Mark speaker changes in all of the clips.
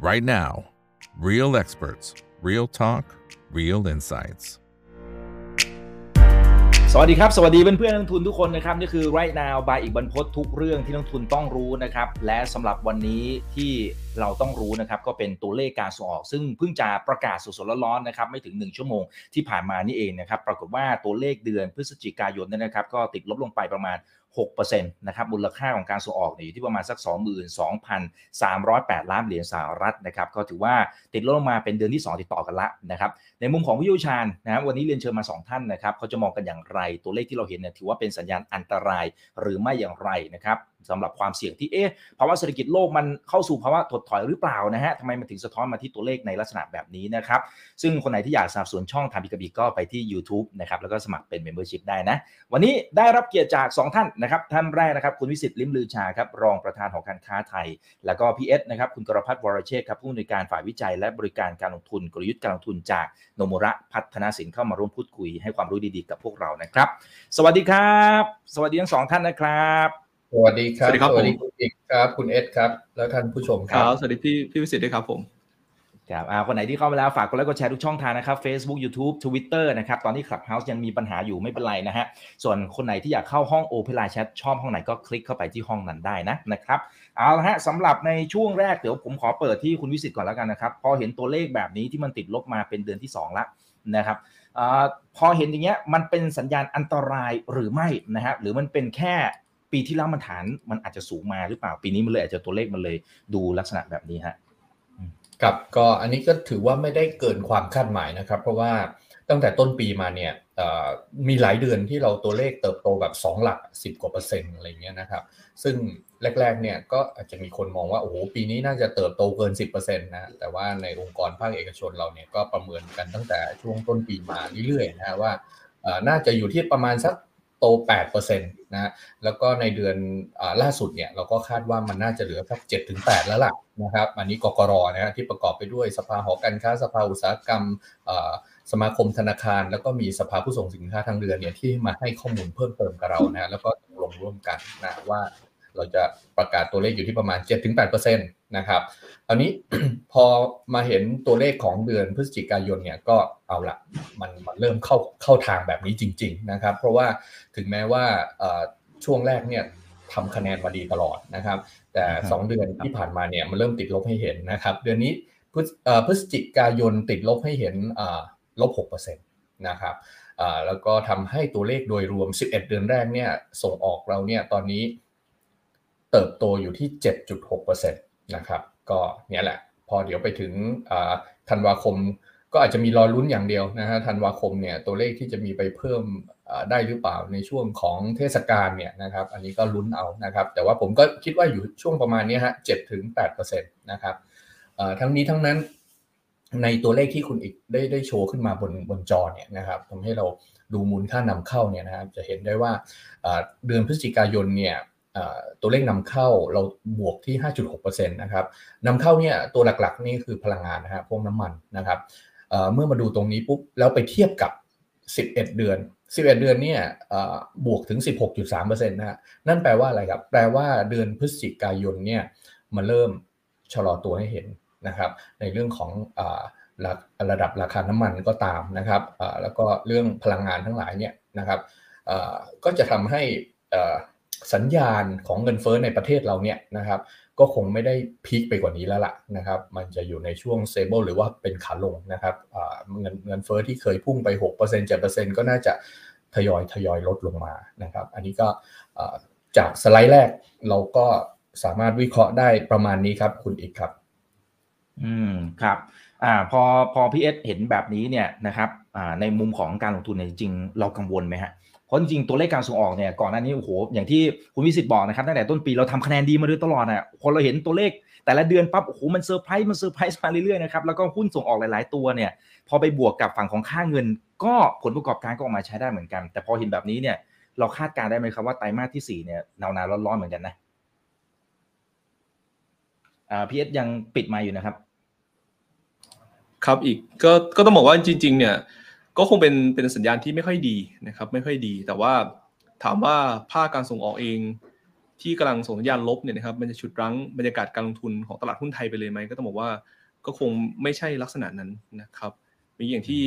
Speaker 1: right now. Real experts, real talk, real insights.
Speaker 2: สวัสดีครับ สวัสดีเพื่อนเพื่อนนักทุนทุกคนนะครับ นี่คือ right now บายอีกบรรพททุกเรื่องที่นักทุนต้องรู้นะครับ และสำหรับวันนี้ที่เราต้องรู้นะครับก็เป็นตัวเลขการส่งออก ซึ่งเพิ่งจะประกาศสดๆร้อนๆนะครับไม่ถึง 1 ชั่วโมงที่ผ่านมานี่เองนะครับปรากฏว่าตัวเลขเดือนพฤศจิกายนเนี่ยนะครับ ก็ติดลบลงไปประมาณ 6%นะครับมูลค่าของการส่งออกอยู่ที่ประมาณสัก 22,308 ล้านเหรียญสหรัฐนะครับก็ถือว่าติดลดลงมาเป็นเดือนที่ 2 ติดต่อกันละนะครับในมุมของผู้ยวชาญนะครับวันนี้เรียนเชิญมา 2 ท่านนะครับเขาจะมองกันอย่างไรตัวเลขที่เราเห็นเนี่ยถือว่าเป็นสัญญาณอันตรายหรือไม่อย่างไรนะครับ สำหรับความเสี่ยงที่เอ๊ะภาวะเศรษฐกิจโลกมันเข้าสู่ภาวะถดถอยหรือเปล่านะฮะทำไมมันถึงสะท้อนมาที่ตัวเลขในลักษณะแบบนี้นะครับซึ่งคนไหนที่อยากสนับสนุนช่องทำพิกบีก็ไปที่ YouTube นะครับแล้วก็สมัครเป็น Membership ได้นะ วันนี้ได้รับเกียรติจาก 2 ท่านนะครับท่านแรกนะครับคุณวิศิษฐ์ ลิ้มลือชาครับรองประธานหอการค้าไทย แล้วก็พี่เอสนะครับคุณกรพัฒน์วรเชษฐ์ครับผู้อำนวยการฝ่ายวิจัย และบริการการลงทุนกลยุทธ์การลงทุนจากโนมุระพัฒนาสินเข้ามาร่วมพูดคุยให้ความรู้ดีๆกับพวกเรานะครับ สวัสดีครับ สวัสดีทั้งสองท่านนะครับ
Speaker 3: สวัสดีครับ
Speaker 4: สวัสดีครับ
Speaker 3: สวัสดี
Speaker 4: ผม
Speaker 3: คุณอีกครับ คุณเอสครับ แล้วท่านผู้ชมค
Speaker 4: ค
Speaker 3: รั
Speaker 4: รับบสวัสดีพี่พี่วิสิตด้วยครับผม
Speaker 2: ครับอ่าคนไหนที่เข้ามาแล้วฝากกดไลค์กดแชร์ทุกช่องทางนะครับ Facebook YouTube Twitter นะครับ ตอนนี้ Clubhouse ยังมีปัญหาอยู่ไม่เป็นไรนะฮะ ส่วนคนไหนที่อยากเข้าห้อง Open Line Chat ชอบห้องไหนก็คลิกเข้าไปที่ห้องนั้นได้นะนะครับ เอาละฮะสำหรับในช่วงแรกเดี๋ยวผมขอเปิดที่คุณวิสิตก่อนแล้วกันนะครับ พอเห็นตัวเลขแบบนี้ที่มันติดลบมาเป็นเดือนที่2แล้วนะครับอาพอเห็นอย่างเงี้ยมันเป็นสัญญาณอันตรายหรือไม่นะฮะหรือมันเป็นแค่ ปีที่แล้วมันฐานมันอาจจะสูงมาหรือเปล่าปีนี้มันเลยอาจจะตัวเลขมันเลยดูลักษณะแบบนี้ฮะ
Speaker 3: ครับก็อันนี้ก็ถือว่าไม่ได้เกินความคาดหมายนะครับ เพราะว่าตั้งแต่ต้นปีมาเนี่ยมีหลายเดือนที่เราตัวเลขเติบโตแบบ 2 หลัก 10 กว่าเปอร์เซ็นต์อะไรเงี้ยนะครับ ซึ่งแรกๆเนี่ยก็อาจจะมีคนมองว่าโอ้โหปีนี้น่าจะเติบโตเกิน 10%นะแต่ว่าในองค์กรภาคเอกชนเราเนี่ยก็ประเมินกันตั้งแต่ช่วงต้นปีมาเรื่อยๆนะว่าน่าจะอยู่ที่ประมาณสัก โต 8%นะฮะแล้วก็ในเดือนอล่าสุดเนี่ยเราก็คาดว่ามันน่าจะเหลือสัก7-8 แล้วล่ะนะครับ อันนี้กกรนะฮะที่ประกอบไปด้วยสภาหอการค้าสภาอุตสาหกรรมสมาคมธนาคาร แล้วก็มีสภาผู้ส่งสินค้าทางเรือเนี่ยที่มาให้ข้อมูลเพิ่มเติมกับเรานะแล้วก็ลงร่วมกันนะว่า เราจะประกาศตัวเลขอยู่ที่ประมาณ 7-8%นะครับตอนนี้พอมาเห็นตัวเลขของเดือนพฤศจิกายนเนี่ยก็เอาละมันมันเริ่มเข้าเข้าทางแบบนี้จริง ๆนะครับ เพราะว่าถึงแม้ว่าเอ่อช่วงแรกเนี่ยทำคะแนนมาดีตลอดนะครับ แต่
Speaker 2: ครับ
Speaker 3: 2เดือนที่ผ่านมาเนี่ยมันเริ่มติดลบให้เห็นนะครับ เดือนนี้พฤศเอ่อพฤศจิกายนติดลบให้เห็นอ่าลบ6%นะครับอ่าแล้วก็ทำให้ตัวเลขโดยรวม 11 เดือนแรกเนี่ยส่งออกเราเนี่ยตอนนี้ เติบโตอยู่ที่ 7.6%นะครับก็เนี่ยแหละ พอเดี๋ยวไปถึงธันวาคม ก็อาจจะมีรอลุ้นอย่างเดียวนะฮะธันวาคมเนี่ยตัวเลขที่จะมีไปเพิ่มได้หรือเปล่าในช่วงของเทศกาลเนี่ยนะครับอันนี้ก็ลุ้นเอานะครับ แต่ว่าผมก็คิดว่าอยู่ช่วงประมาณนี้ฮะเจ็ดถึงแปดเปอร์เซ็นต์นะครับทั้งนี้ทั้งนั้นในตัวเลขที่คุณอีกได้ได้โชว์ขึ้นมาบนบนจอเนี่ยนะครับทำให้เราดูมูลค่านำเข้าเนี่ยนะครับจะเห็นได้ว่าเดือนพฤศจิกายนเนี่ย ตัวเลขนำเข้าเราบวกที่ 5.6%นะครับนำเข้าเนี่ยตัวหลักๆนี่คือพลังงานนะครับพวกน้ำมันนะครับเมื่อมาดูตรงนี้ปุ๊บแล้วไปเทียบกับ 11 เดือน 11 เดือนเนี่ยบวกถึง 16.3%นะฮะนั่นแปลว่าอะไรครับ แปลว่าเดือนพฤศจิกายนเนี่ยมาเริ่มชะลอตัวให้เห็นนะครับในเรื่องของอระระดับราคาน้ำมันก็ตามนะครับแล้วก็เรื่องพลังงานทั้งหลายเนี่ยนะครับก็จะทำให้อ่อ สัญญาณของเงินเฟ้อในประเทศเราเนี่ยนะครับก็คงไม่ได้พีคไปกว่านี้แล้วล่ะนะครับมันจะอยู่ในช่วง stable หรือว่าเป็นขาลงนะครับเงินเงินเฟ้อที่เคยพุ่งไป 6% 7%ก็น่าจะทยอยทยอยลดลงมานะครับ อันนี้ก็จากสไลด์แรกเราก็สามารถวิเคราะห์ได้ประมาณนี้ครับคุณอีกครับ
Speaker 2: อืมครับอ่าพอพอพี่เอสเห็นแบบนี้เนี่ยนะครับอ่าในมุมของการลงทุนเนี่ยจริงๆ เรากังวลไหมฮะ เพราะจริงตัวเลขการส่งออกเนี่ยก่อนหน้านี้โอ้โหอย่างที่คุณวิศิษฐ์บอกนะครับตั้งแต่ต้นปีเราทำคะแนนดีมาโดยตลอดอะพอเราเห็นตัวเลขแต่ละเดือนปั๊บโอ้โหมันเซอร์ไพรส์มันเซอร์ไพรส์มาเรื่อยๆนะครับแล้วก็หุ้นส่งออกหลาย ๆ ตัวเนี่ยพอไปบวกกับฝั่งของค่าเงิน ก็ผลประกอบการก็ออกมาใช้ได้เหมือนกัน แต่พอเห็นแบบนี้เนี่ยเราคาดการได้ไหมครับว่าไตรมาสที่สี่เนี่ยหนาวๆร้อนๆเหมือนกันนะอ่าพีเอสยังปิดมาอยู่นะครับ
Speaker 4: ครับอีกก็ก็ต้องบอกว่าจริง ๆ เนี่ย ก็คงเป็นเป็นสัญญาณที่ไม่ค่อยดีนะครับ ไม่ค่อยดี แต่ว่าถามว่าภาคการส่งออกเอง ที่กำลังส่งสัญญาณลบเนี่ยนะครับมันจะฉุดรั้งบรรยากาศการลงทุนของตลาดหุ้นไทยไปเลยไหมก็ต้องบอกว่าก็คงไม่ใช่ลักษณะนั้นนะครับมีอย่างที่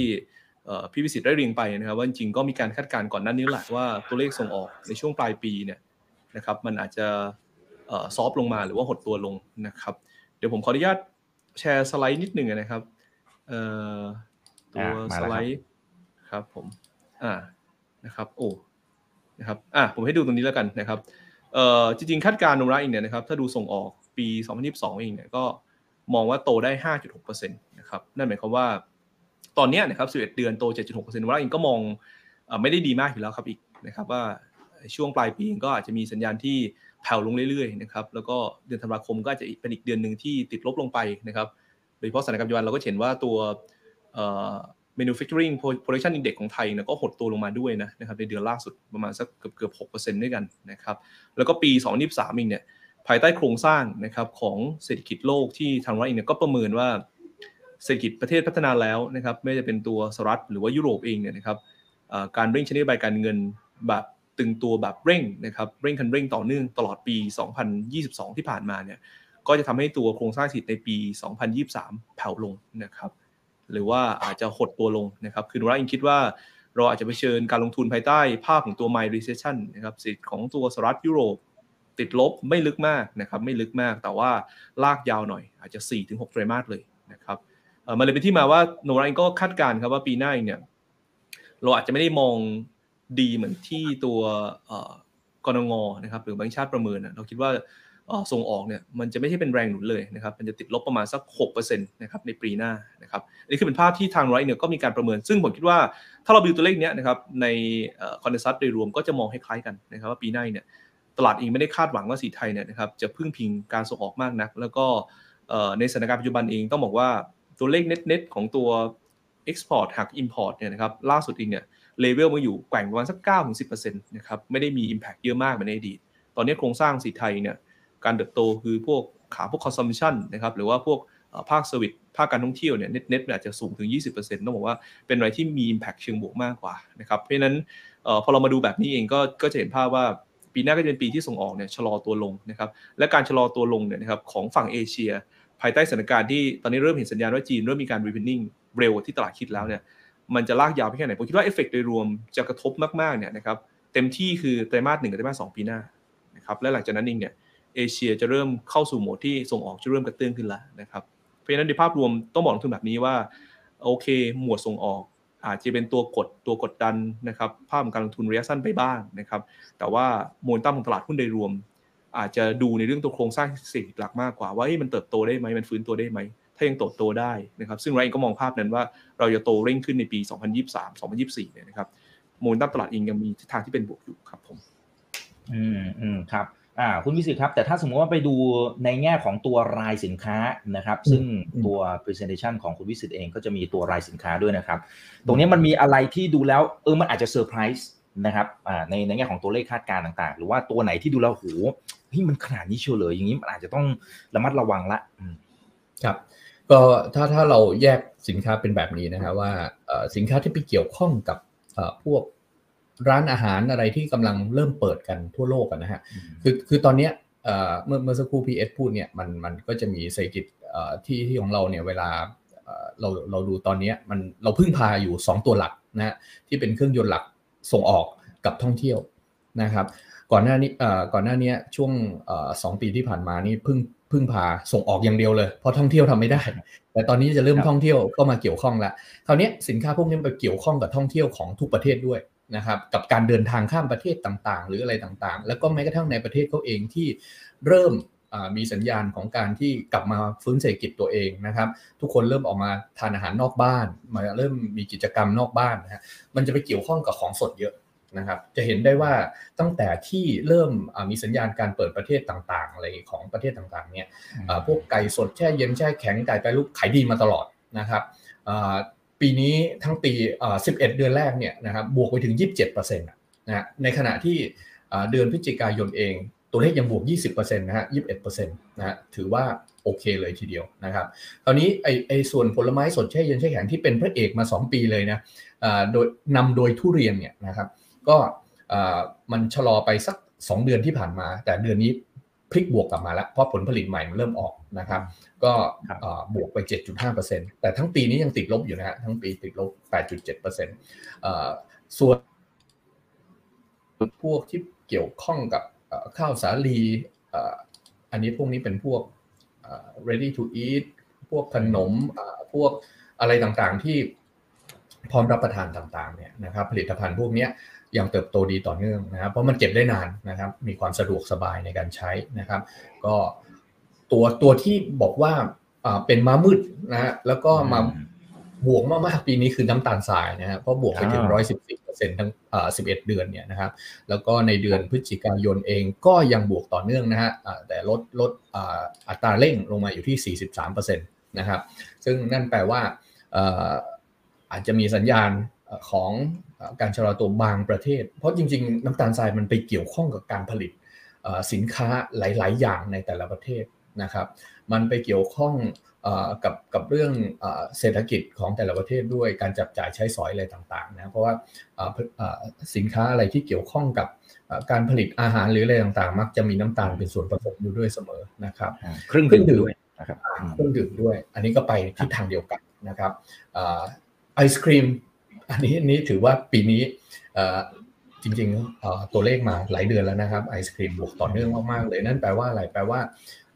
Speaker 4: พี่วิสิตได้เรียงไปนะครับว่าจริงๆก็มีการคาดการณ์ก่อนหน้านี้แหละว่าตัวเลขส่งออกในช่วงปลายปีเนี่ยนะครับ มันอาจจะซอฟลงมาหรือว่าหดตัวลงนะครับ เดี๋ยวผมขออนุญาตแชร์สไลด์นิดหนึ่งนะครับตัวสไลด์ ครับผมอ่านะครับโอ้นะครับอะผมให้ดูตรงนี้แล้วกันนะครับเอ่อจริงๆคาดการณ์นุระเองเนี่ยนะครับถ้าดูส่งออกปี 2022 เองเนี่ยก็มองว่าโตได้ 5.6%นะครับนั่นหมายความว่าตอนนี้นะครับ 11 เดือนโต 7.6%นุระเองก็มองไม่ได้ดีมากอยู่แล้วครับอีกนะครับว่าช่วงปลายปีก็อาจจะมีสัญญาณที่แผ่วลงเรื่อยๆนะครับแล้วก็เดือนธันวาคมก็อาจจะเป็นอีกเดือนหนึ่งที่ติดลบลงไปนะครับโดยเฉพาะสถานการณ์ปัจจุบันเราก็เห็นว่าตัว manufacturing production index ของไทยนะก็หดตัวลงมาด้วยนะนะครับในเดือนล่าสุดประมาณสักเกือบเกือบหกเปอร์เซ็นต์ด้วยกันนะครับแล้วก็ปี 2023เองเนี่ยภายใต้โครงสร้างนะครับของเศรษฐกิจโลกที่ทางรัฐเองเนี่ยก็ประเมินว่าเศรษฐกิจประเทศพัฒนาแล้วนะครับไม่จะเป็นตัวสหรัฐหรือว่ายุโรปเองเนี่ยนะครับการเร่งชนิดบายการเงินแบบตึงตัวแบบเร่งนะครับเร่งคันเร่งต่อเนื่องตลอดปี 2022 ที่ผ่านมาเนี่ยก็จะทำให้ตัวโครงสร้างเศรษฐกิจในปี 2023 แผ่วลงนะครับ หรือว่าอาจจะหดตัวลงนะครับคือนุราอิงคิดว่าเราอาจจะไปเชิญการลงทุนภายใต้ภาพของตัว My Recession นะครับสิทธิ์ของตัวสหรัฐยุโรปติดลบไม่ลึกมากนะครับไม่ลึกมากแต่ว่าลากยาวหน่อย อาจจะ 4-6ไตรมาสเลยนะครับมันเลยเป็นที่มาว่าโนราเองก็คาดการณ์ครับว่าปีหน้าเนี่ยเราอาจจะไม่ได้มองดีเหมือนที่ตัวกรงงนะครับหรือแบงค์ชาติประเมินเราคิดว่า ส่งออกเนี่ยมันจะไม่ใช่เป็นแรงหนุนเลยนะครับมันจะติดลบประมาณสัก6%นะครับในปีหน้านะครับอันนี้คือเป็นภาพที่ทางไรเนี่ยก็มีการประเมิน ซึ่งผมคิดว่าถ้าเราดูตัวเลขเนี้นะครับในคอนเดนซัตโดยรวมก็จะมองคล้ายๆกันนะครับว่าปีหน้าเนี่ยตลาดเองไม่ได้คาดหวังว่าสีไทยเนี่ยนะครับจะพึ่งพิงการส่งออกมากนัก แล้วก็ในสถานการณ์ปัจจุบันเองต้องบอกว่าตัวเลขเน็ตๆของตัว Export หัก Import เนี่ยนะครับล่าสุดเองเนี่ยเลเวลมาอยู่แกว่งประมาณสัก9-10%นะครับไม่ได้มี Impact เยอะมากเหมือนในอดีตตอนนี้โครงสร้างสีไทยเนี่ย การเติบโตคือพวกขาพวก consumption นะครับหรือว่าพวกภาค service ภาคการท่องเที่ยวเนี่ย net net อาจจะสูงถึง 20%ต้องบอกว่าเป็นอะไรที่มี impact เชิงบวกมากกว่านะครับเพราะฉะนั้นพอเรามาดูแบบนี้เองก็ก็จะเห็นภาพว่าปีหน้าก็จะเป็นปีที่ส่งออกเนี่ยชะลอตัวลงนะครับและการชะลอตัวลงเนี่ยนะครับของฝั่งเอเชีย ภายใต้สถานการณ์ที่ตอนนี้เริ่มเห็นสัญญาณว่าจีนเริ่มมีการ reopening เร็วที่ตลาดคิดแล้วเนี่ยมันจะลากยาวไปแค่ไหนผมคิดว่าเอฟเฟกโดยรวมจะกระทบมากๆเนี่ยนะครับเต็มที่คือไตรมาสหนึ่งกับไตรมาสสองปีหน้านะครับและหลังจากนั้นเองเนี่ย เอเชียจะเริ่มเข้าสู่โหมดที่ส่งออกจะเริ่มกระเตื้องขึ้นแล้วนะครับเพราะฉะนั้นในภาพรวมต้องบอกทุนแบบนี้ว่าโอเค หมวดส่งออก อาจจะเป็นตัวกดตัวกดดันนะครับภาพของการลงทุนระยะสั้นไปบ้างนะครับ แต่ว่าโมนตั้มของตลาดหุ้นโดยรวม อาจจะดูในเรื่องตัวโครงสร้างเศรษฐกิจหลักมากกว่าว่ามันเติบโตได้ไหมมันฟื้นตัวได้ไหมถ้ายังโตโตได้นะครับ ซึ่งเราเองก็มองภาพนั้นว่าเราจะโตเร่งขึ้นในปี 2023 2024เนี่ยนะครับโมนตั้มตลาดเองยังมีทิศทางที่เป็นบวกอยู่ครับผม
Speaker 2: อืมอืมครับ อ่าคุณวิศิษฐ์ครับ แต่ถ้าสมมติว่าไปดูในแง่ของตัวรายสินค้านะครับ ซึ่งตัว presentation ของคุณวิศิษฐ์เองก็จะมีตัวรายสินค้าด้วยนะครับ ตรงนี้มันมีอะไรที่ดูแล้วเออมันอาจจะเซอร์ไพรส์นะครับอ่าในในแง่ของตัวเลขคาดการณ์ต่าง ๆ หรือว่าตัวไหนที่ดูแล้วโหเฮ้ยมันขนาดนี้เชียวเลยอย่างนี้มันอาจจะต้องระมัดระวังละ
Speaker 3: ครับ ก็ถ้าถ้าเราแยกสินค้าเป็นแบบนี้นะครับว่าสินค้าที่ไปเกี่ยวข้องกับพวก ร้านอาหารอะไรที่กำลังเริ่มเปิดกันทั่วโลกนะฮะคือคือตอนเนี้ยเมื่อเมื่อสักครู่พีเอสพูดเนี่ยมันมันก็จะมีเศรษฐกิจที่ที่ของเราเนี่ยเวลาเราเราดูตอนนี้มันเราพึ่งพาอยู่ 2 ตัวหลักนะฮะที่เป็นเครื่องยนต์หลักส่งออกกับท่องเที่ยวนะครับ ก่อนหน้านี้ก่อนหน้านี้ช่วงสองปีที่ผ่านมานี่พึ่งพึ่งพาส่งออกอย่างเดียวเลย เพราะท่องเที่ยวทำไม่ได้ แต่ตอนนี้จะเริ่มท่องเที่ยวก็มาเกี่ยวข้องแล้วคราวนี้สินค้าพวกนี้ไปเกี่ยวข้องกับท่องเที่ยวของทุกประเทศด้วย นะครับกับการเดินทางข้ามประเทศต่างๆ หรืออะไรต่างๆ แล้วก็แม้กระทั่งในประเทศเขาเองที่เริ่มมีสัญญาณของการที่กลับมาฟื้นเศรษฐกิจตัวเองนะครับ ทุกคนเริ่มออกมาทานอาหารนอกบ้าน มาเริ่มมีกิจกรรมนอกบ้านนะฮะมันจะไปเกี่ยวข้องกับของสดเยอะนะครับ จะเห็นได้ว่าตั้งแต่ที่เริ่มมีสัญญาณการเปิดประเทศต่างๆอะไรของประเทศต่างๆเนี่ยพวกไก่สดแช่เย็นแช่แข็งไก่ไปลูกขายดีมาตลอดนะครับ ปีนี้ทั้งปี11เดือนแรกเนี่ยนะครับบวกไปถึง 27%นะในขณะที่เดือนพฤศจิกายนเองตัวเลขยังบวก 20%นะฮะ 21%นะฮะถือว่าโอเคเลยทีเดียวนะครับคราวนี้ไอไอส่วนผลไม้สดแช่เย็นแช่แข็งที่เป็นพระเอกมา 2 ปีเลยนะโดยนำโดยทุเรียนเนี่ยนะครับก็มันชะลอไปสัก 2 เดือนที่ผ่านมา แต่เดือนนี้พลิกบวกกลับมาแล้ว เพราะผลผลิตใหม่มันเริ่มออก นะครับ ก็
Speaker 2: ครับ
Speaker 3: เอ่อบวกไป 7.5%แต่ทั้งปีนี้ยังติดลบอยู่นะฮะทั้งปีติดลบ 8.7%เอ่อส่วนพวกที่เกี่ยวข้องกับเอ่อข้าวสาลีเอ่ออันนี้พวกนี้เป็นพวกเอ่อ ready to eat พวกขนมเอ่อพวกอะไรต่างๆที่พร้อมรับประทานต่างๆเนี่ยนะครับผลิตภัณฑ์พวกเนี้ยยังเติบโตดีต่อเนื่องนะครับ เพราะมันเก็บได้นานนะครับ มีความสะดวกสบายในการใช้นะครับ ก็ ตัวตัวที่บอกว่าอ่าเป็นม้ามืดนะฮะแล้วก็มาบวกมากๆปีนี้คือน้ำตาลทรายนะครับเพราะบวกไปถึง
Speaker 2: อ่า
Speaker 3: ร้อยสิบสี่เปอร์เซ็นต์ทั้งอ่าสิบเอ็ดเดือนเนี่ยนะครับ แล้วก็ในเดือนพฤศจิกายนเองก็ยังบวกต่อเนื่องนะฮะอ่าแต่ลดลดอ่าอัตราเร่งลงมาอยู่ที่43เปอร์เซ็นต์นะครับ ซึ่งนั่นแปลว่าเอ่ออาจจะมีสัญญาณเอ่อของเอ่อการชะลอตัวบางประเทศ เพราะจริง ๆ น้ำตาลทรายมันไปเกี่ยวข้องกับการผลิตเอ่อสินค้าหลาย ๆ อย่างในแต่ละประเทศ นะครับ มันไปเกี่ยวข้องเอ่อกับกับเรื่องเอ่อเศรษฐกิจของแต่ละประเทศด้วยการจับจ่ายใช้สอยอะไรต่างๆนะเพราะว่าเอ่อเอ่อสินค้าอะไรที่เกี่ยวข้องกับเอ่อการผลิตอาหารหรืออะไรต่างๆ มักจะมีน้ำตาลเป็นส่วนผสมอยู่ด้วยเสมอนะครับ
Speaker 2: อ่าเครื่องดื่มด้วยนะครับอืม
Speaker 3: เครื่องดื่มด้วย อันนี้ก็ไปทิศทางเดียวกันนะครับเอ่อไอศครีมอันนี้อันนี้ถือว่าปีนี้เอ่อจริงๆเอ่อตัวเลขมาหลายเดือนแล้วนะครับไอศครีมบวกต่อเนื่องมากๆเลยนั่นแปลว่าอะไรแปลว่า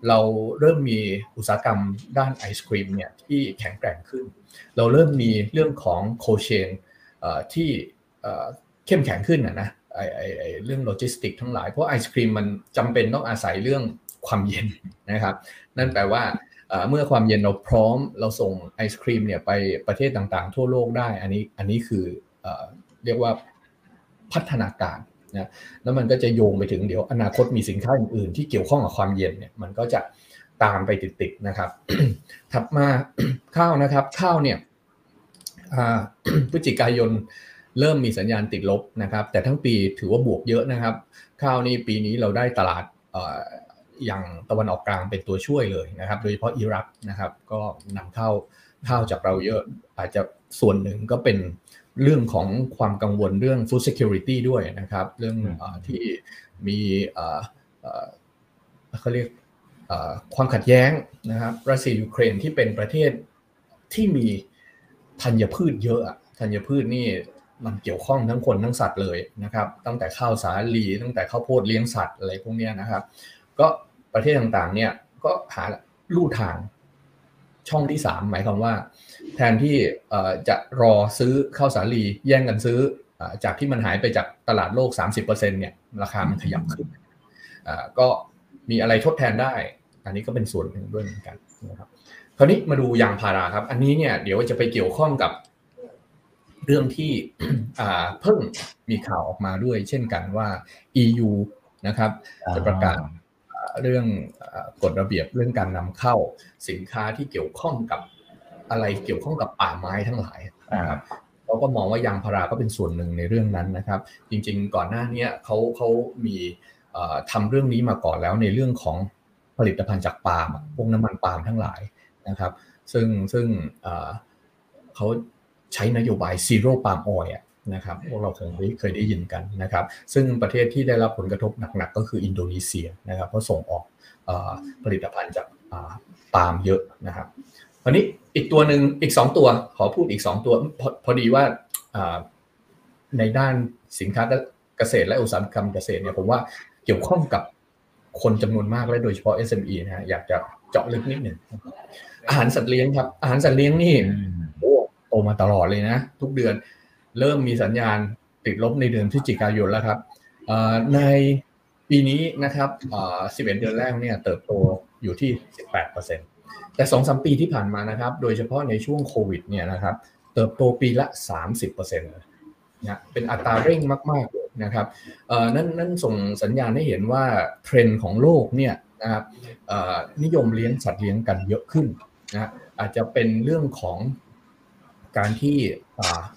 Speaker 3: เราเริ่มมีอุตสาหกรรมด้านไอศครีมเนี่ยที่แข็งแกร่งขึ้น เราเริ่มมีเรื่องของ cold chain ที่เข้มแข็งขึ้นนะนะไอไอไอเรื่องโลจิสติกทั้งหลาย เพราะไอศกรีมมันจำเป็นต้องอาศัยเรื่องความเย็นนะครับ นั่นแปลว่าเมื่อความเย็นเราพร้อมเราส่งไอศกรีมเนี่ยไปประเทศต่างๆ ทั่วโลกได้ อันนี้อันนี้คือเรียกว่าพัฒนาการ นะแล้วมันก็จะโยงไปถึงเดี๋ยวอนาคตมีสินค้าอื่นๆที่เกี่ยวข้องกับความเย็นเนี่ยมันก็จะตามไปติดๆนะครับ ถัดมาข้าวนะครับข้าวเนี่ยพฤศจิกายนเริ่มมีสัญญาณติดลบนะครับ แต่ทั้งปีถือว่าบวกเยอะนะครับ ข้าวนี่ปีนี้เราได้ตลาดอย่างตะวันออกกลางเป็นตัวช่วยเลยนะครับ โดยเฉพาะอิรักนะครับ ก็นำเข้าข้าวจากเราเยอะอาจจะส่วนหนึ่งก็เป็น เรื่องของความกังวลเรื่อง food security ด้วยนะครับ เรื่องเออที่มีเอ่อเอ่อเขาเรียกเอ่อความขัดแย้งนะครับรัสเซียยูเครนที่เป็นประเทศที่มีธัญพืชเยอะอะธัญพืชนี่มันเกี่ยวข้องทั้งคนทั้งสัตว์เลยนะครับ ตั้งแต่ข้าวสาลีตั้งแต่ข้าวโพดเลี้ยงสัตว์อะไรพวกเนี้ยนะครับ ก็ประเทศต่างๆเนี่ยก็หาลู่ทาง ช่องที่สามหมายความว่า แทนที่เอ่อจะรอซื้อข้าวสาลีแย่งกันซื้อเอ่อจากที่มันหายไปจากตลาดโลก 30%เนี่ยราคามันขยับขึ้นอ่าก็มีอะไรทดแทนได้ อันนี้ก็เป็นส่วนหนึ่งด้วยเหมือนกันนะครับคราวนี้มาดูยางพาราครับ อันนี้เนี่ยเดี๋ยวจะไปเกี่ยวข้องกับเรื่องที่อ่าเพิ่งมีข่าวออกมาด้วย เช่นกันว่า EU นะครับจะประกาศ เรื่องกฎระเบียบเรื่องการนำเข้าสินค้าที่เกี่ยวข้องกับอะไรเกี่ยวข้องกับป่าไม้ทั้งหลายนะครับเขาก็มองว่ายางพาราก็เป็นส่วนหนึ่งในเรื่องนั้นนะครับ จริงๆ ก่อนหน้านี้เขาเขามีเอ่อทำเรื่องนี้มาก่อนแล้วในเรื่องของผลิตภัณฑ์จากปาล์มพวกน้ำมันปาล์มทั้งหลายนะครับ ซึ่งซึ่งเขาใช้นโยบาย zero palm oil อะ นะครับพวกเราคงได้เคยได้ยินกันนะครับ ซึ่งประเทศที่ได้รับผลกระทบหนักๆก็คืออินโดนีเซียนะครับเพราะส่งออกเออผลิตภัณฑ์จากอ่าปาล์มเยอะนะครับคราวนี้อีกตัวหนึ่งอีก 2 ตัวขอพูดอีก 2 ตัวพอพอดีว่าอ่าในด้านสินค้าเกษตรและอุตสาหกรรมเกษตรเนี่ยผมว่าเกี่ยวข้องกับคนจำนวนมากและโดยเฉพาะ SME นะฮะอยากจะเจาะลึกนิดหนึ่งอาหารสัตว์เลี้ยงครับ อาหารสัตว์เลี้ยงนี่โอ้โตมาตลอดเลยนะ ทุกเดือน เริ่มมีสัญญาณติดลบในเดือนพฤศจิกายนแล้วครับในปีนี้นะครับ11 เดือนแรกเนี่ยเติบโตอยู่ที่ 18%แต่ 2-3 ปีที่ผ่านมานะครับ โดยเฉพาะในช่วงโควิดเนี่ยนะครับ เติบโตปีละ 30%เลยนะเป็นอัตราเร่งมากๆเลยนะครับนั่นนั่นส่งสัญญาณให้เห็นว่าเทรนด์ของโลกเนี่ยนะครับนิยมเลี้ยงสัตว์เลี้ยงกันเยอะขึ้นนะอาจจะเป็นเรื่องของ การที่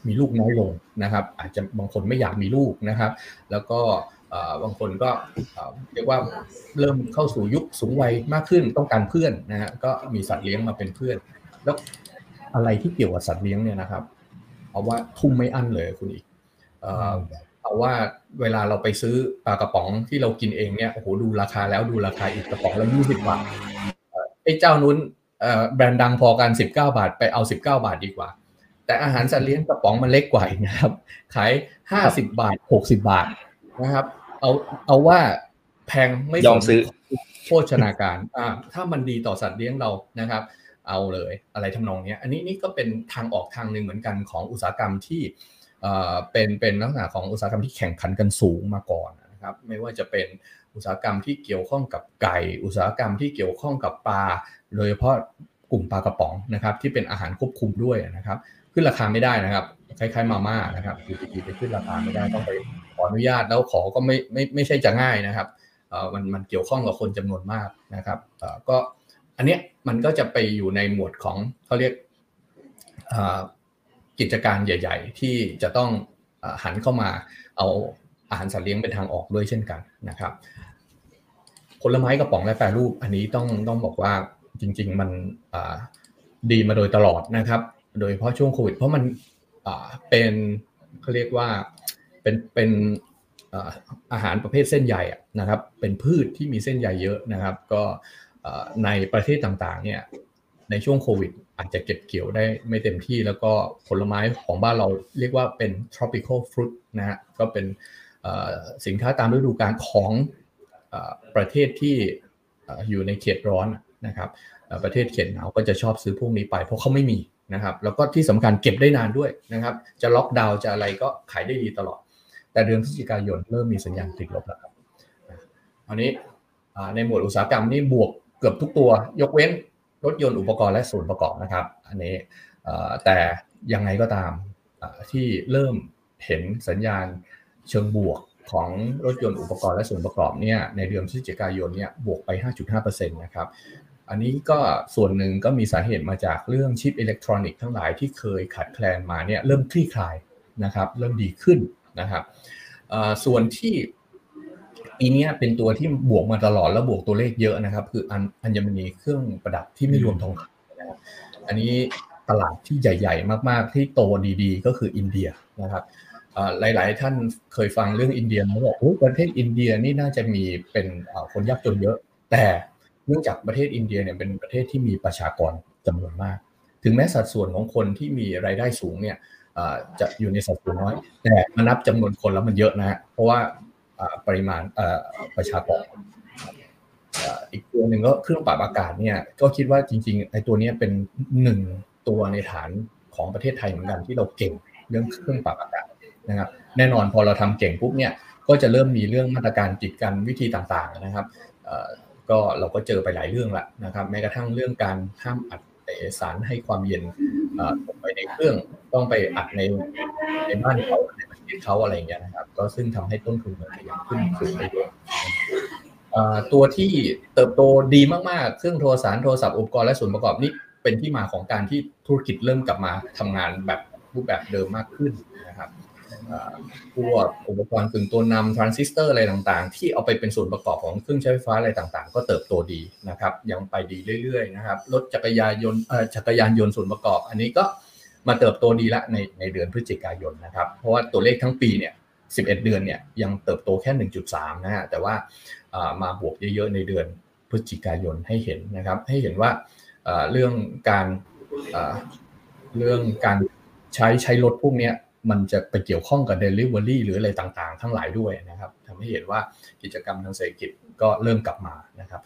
Speaker 3: มีลูกน้อยลงนะครับ อาจจะบางคนไม่อยากมีลูกนะครับ แล้วก็บางคนก็เรียกว่าเริ่มเข้าสู่ยุคสูงวัยมากขึ้นต้องการเพื่อนนะฮะก็มีสัตว์เลี้ยงมาเป็นเพื่อน แล้วอะไรที่เกี่ยวกับสัตว์เลี้ยงเนี่ยนะครับเอาว่าทุ่มไม่อั้นเลยคุณอีกเอ่อเอาว่าเวลาเราไปซื้อปลากระป๋องที่เรากินเองเนี่ยโอ้โหดูราคาแล้วดูราคาอีกกระป๋องละยี่สิบบาทไอ้เจ้านู้นแบรนด์ดังพอกันสิบเก้าบาทไปเอาสิบเก้าบาทดีกว่า แต่อาหารสัตว์เลี้ยงกระป๋องมันเล็กกว่าอีกนะครับ ขายห้าสิบบาทหกสิบาทนะครับ เอาเอาว่าแพงไม่
Speaker 2: ยอมซื้อ
Speaker 3: โภชนาการอ่าถ้ามันดีต่อสัตว์เลี้ยงเรานะครับ เอาเลยอะไรทำนองนี้อันนี้นี่ก็เป็นทางออกทางหนึ่งเหมือนกันของอุตสาหกรรมที่เป็นเป็นลักษณะของอุตสาหกรรมที่แข่งขันกันสูงมาก่อนนะครับ ไม่ว่าจะเป็นอุตสาหกรรมที่เกี่ยวข้องกับไก่ อุตสาหกรรมที่เกี่ยวข้องกับปลา โดยเฉพาะกลุ่มปลากระป๋องนะครับ ที่เป็นอาหารควบคุมด้วยนะครับ ขึ้นราคาไม่ได้นะครับคล้ายๆมาม่านะครับอยู่ดีๆไปขึ้นราคาไม่ได้ต้องไปขออนุญาตแล้วขอก็ไม่ไม่ไม่ใช่จะง่ายนะครับมันมันเกี่ยวข้องกับคนจำนวนมากนะครับก็อันเนี้ยมันก็จะไปอยู่ในหมวดของเขาเรียกกิจการใหญ่ ๆ ที่จะต้องหันเข้ามาเอาอาหารสัตว์เลี้ยงเป็นทางออกด้วยเช่นกันนะครับผลไม้กระป๋องและแปรรูป อันนี้ต้องต้องบอกว่าจริง ๆ มันดีมาโดยตลอดนะครับ โดยเฉพาะช่วงโควิด เพราะมันเป็นเขาเรียกว่าเป็นเป็นอาหารประเภทเส้นใหญ่นะครับ เป็นพืชที่มีเส้นใหญ่เยอะนะครับ ก็ในประเทศต่างๆเนี่ยในช่วงโควิด อาจจะเก็บเกี่ยวได้ไม่เต็มที่ แล้วก็ผลไม้ของบ้านเราเรียกว่าเป็น tropical fruit นะฮะก็เป็นสินค้าตามฤดูกาลของประเทศที่อยู่ในเขตร้อนนะครับ ประเทศเขตหนาวก็จะชอบซื้อพวกนี้ไป เพราะเขาไม่มี นะครับแล้วก็ที่สำคัญเก็บได้นานด้วยนะครับ จะล็อกดาวน์จะอะไรก็ขายได้ดีตลอด แต่เดือนพฤศจิกายนเริ่มมีสัญญาณติดลบแล้วครับอันนี้ในหมวดอุตสาหกรรมนี่บวกเกือบทุกตัวยกเว้นรถยนต์อุปกรณ์และส่วนประกอบนะครับ อันนี้แต่ยังไงก็ตามที่เริ่มเห็นสัญญาณเชิงบวกของรถยนต์อุปกรณ์และส่วนประกอบเนี่ยในเดือนพฤศจิกายนเนี่ยบวกไป 5.5%นะครับ อันนี้ก็ส่วนหนึ่งก็มีสาเหตุมาจากเรื่องชิปอิเล็กทรอนิกส์ทั้งหลายที่เคยขาดแคลนมาเนี่ยเริ่มคลี่คลายนะครับเริ่มดีขึ้นนะครับส่วนที่ปีนี้เป็นตัวที่บวกมาตลอดแล้วบวกตัวเลขเยอะนะครับ คืออัญมณีเครื่องประดับที่ไม่รวมทองคำนะครับอันนี้ตลาดที่ใหญ่ ๆ มาก ๆ ที่โตดีๆ ก็คืออินเดียนะครับหลาย ๆ ท่านเคยฟังเรื่องอินเดียนะบอกประเทศอินเดียนี่น่าจะมีเป็นคนยากจนเยอะ แต่ เนื่องจากประเทศอินเดียเนี่ยเป็นประเทศที่มีประชากรจำนวนมาก ถึงแม้สัดส่วนของคนที่มีรายได้สูงเนี่ยจะอยู่ในสัดส่วนน้อย แต่มานับจำนวนคนแล้วมันเยอะนะฮะเพราะว่าปริมาณประชากรอีกตัวหนึ่งก็เครื่องปรับอากาศเนี่ยก็คิดว่าจริงๆไอ้ตัวนี้เป็นหนึ่งตัวในฐานของประเทศไทยเหมือนกันที่เราเก่งเรื่องเครื่องปรับอากาศนะครับแน่นอนพอเราทำเก่งปุ๊บเนี่ยก็จะเริ่มมีเรื่องมาตรการจิดกันวิธีต่างๆนะครับ ก็เราก็เจอไปหลายเรื่องละนะครับ แม้กระทั่งเรื่องการห้ามอัดสารให้ความเย็นไปในเครื่องต้องไปอัดในในบ้านเขาในประเทศเขาอะไรอย่างเงี้ยนะครับ ก็ซึ่งทำให้ต้นทุนมันขยับขึ้นสูงไปด้วยตัวที่เติบโตดีมากๆเครื่องโทรสารโทรศัพท์อุปกรณ์และส่วนประกอบนี่เป็นที่มาของการที่ธุรกิจเริ่มกลับมาทำงานแบบรูปแบบเดิมมากขึ้นนะครับ พวกอุปกรณ์กึ่งตัวนำทรานซิสเตอร์อะไรต่างๆ ที่เอาไปเป็นส่วนประกอบของเครื่องใช้ไฟฟ้าอะไรต่างๆ ก็เติบโตดีนะครับยังไปดีเรื่อยๆนะครับรถจักรยานยนต์จักรยานยนต์ส่วนประกอบ อันนี้ก็มาเติบโตดีละในในเดือนพฤศจิกายนนะครับ เพราะว่าตัวเลขทั้งปีเนี่ย11 เดือนเนี่ยยังเติบโตแค่ 1.3 นะฮะแต่ว่ามาบวกเยอะๆในเดือนพฤศจิกายนให้เห็นนะครับ ให้เห็นว่าเรื่องการเรื่องการใช้ใช้รถพวกนี้ มันจะไปเกี่ยวข้องกับ Delivery หรืออะไรต่างๆ ทั้งหลายด้วยนะครับทำให้เห็นว่ากิจกรรมทางเศรษฐกิจก็เริ่มกลับมานะครับ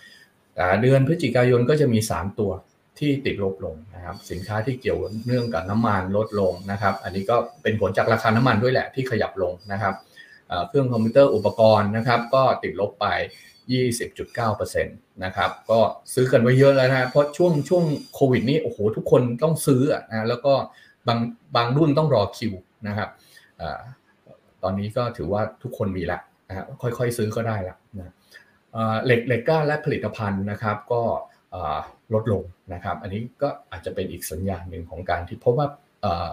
Speaker 3: เดือนพฤศจิกายนก็จะมี 3 ตัวที่ติดลบลงนะครับสินค้าที่เกี่ยวเนื่องกับน้ำมันลดลงนะครับอันนี้ก็เป็นผลจากราคาน้ำมันด้วยแหละที่ขยับลงนะครับเครื่องคอมพิวเตอร์อุปกรณ์นะครับก็ติดลบไป 20.9%นะครับก็ซื้อกันไว้เยอะแล้วนะเพราะช่วงช่วงโควิดนี้โอ้โหทุกคนต้องซื้อนะแล้วก็บางบางรุ่นต้องรอคิว นะครับอตอนนี้ก็ถือว่าทุกคนมีแล้วนะค่อยๆซื้อก็ได้ล้วนะเหล็กเหล็กก้าและผลิตภัณฑ์นะครับก็ลดลงนะครับ อันนี้ก็อาจจะเป็นอีกสัญญาณหนึ่งของการที่พบว่า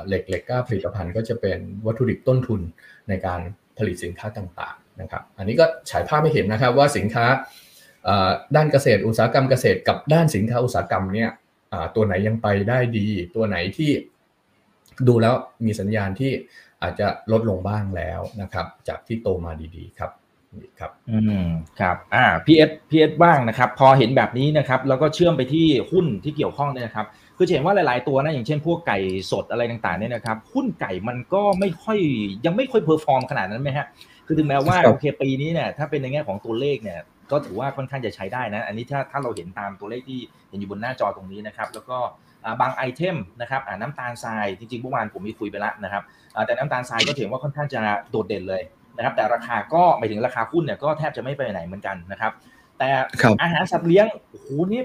Speaker 3: เหล็กเหล็กก้าผลิตภัณฑ์ก็จะเป็นวัตถุดิบต้นทุนในการผลิตสินค้าต่างๆนะครับ อันนี้ก็ฉายภาพให้เห็นนะครับว่าสินค้าด้านเกษตรอุตสาหกรรมเกษตรกับด้านสินค้าอุตสาหกรรมเนี่ยตัวไหนยังไปได้ดี ตัวไหนที่ ดูแล้วมีสัญญาณที่อาจจะลดลงบ้างแล้วนะครับ จากที่โตมาดีๆครับนี่ครับ
Speaker 2: อืมครับอ่าพี่เอสพี่เอสบ้างนะครับ พอเห็นแบบนี้นะครับ แล้วก็เชื่อมไปที่หุ้นที่เกี่ยวข้องเนี่ยนะครับคือจะเห็นว่าหลาย ๆ ตัวนะอย่างเช่นพวกไก่สดอะไรต่าง ๆ เนี่ยนะครับ หุ้นไก่มันก็ไม่ค่อยยังไม่ค่อย perform ขนาดนั้นไหมฮะคือถึงแม้ว่า
Speaker 3: ครับ
Speaker 2: โอเคปีนี้เนี่ยถ้าเป็นในแง่ของตัวเลขเนี่ยก็ถือว่าค่อนข้างจะใช้ได้นะ อันนี้ถ้าถ้าเราเห็นตามตัวเลขที่เห็นอยู่บนหน้าจอตรงนี้นะครับ แล้วก็อ่า บาง item นะครับอ่าน้ำตาลทรายจริงๆเมื่อวานผมมีคุยไปแล้วนะครับอ่าแต่น้ำตาลทรายก็ถือว่าค่อนข้างจะโดดเด่นเลยนะครับ แต่ราคาก็หมายถึงราคาหุ้นเนี่ยก็แทบจะไม่ไปไหนเหมือนกันนะครับ แต่
Speaker 4: ครับ
Speaker 2: อาหารสัตว์เลี้ยงโอ้โหนี่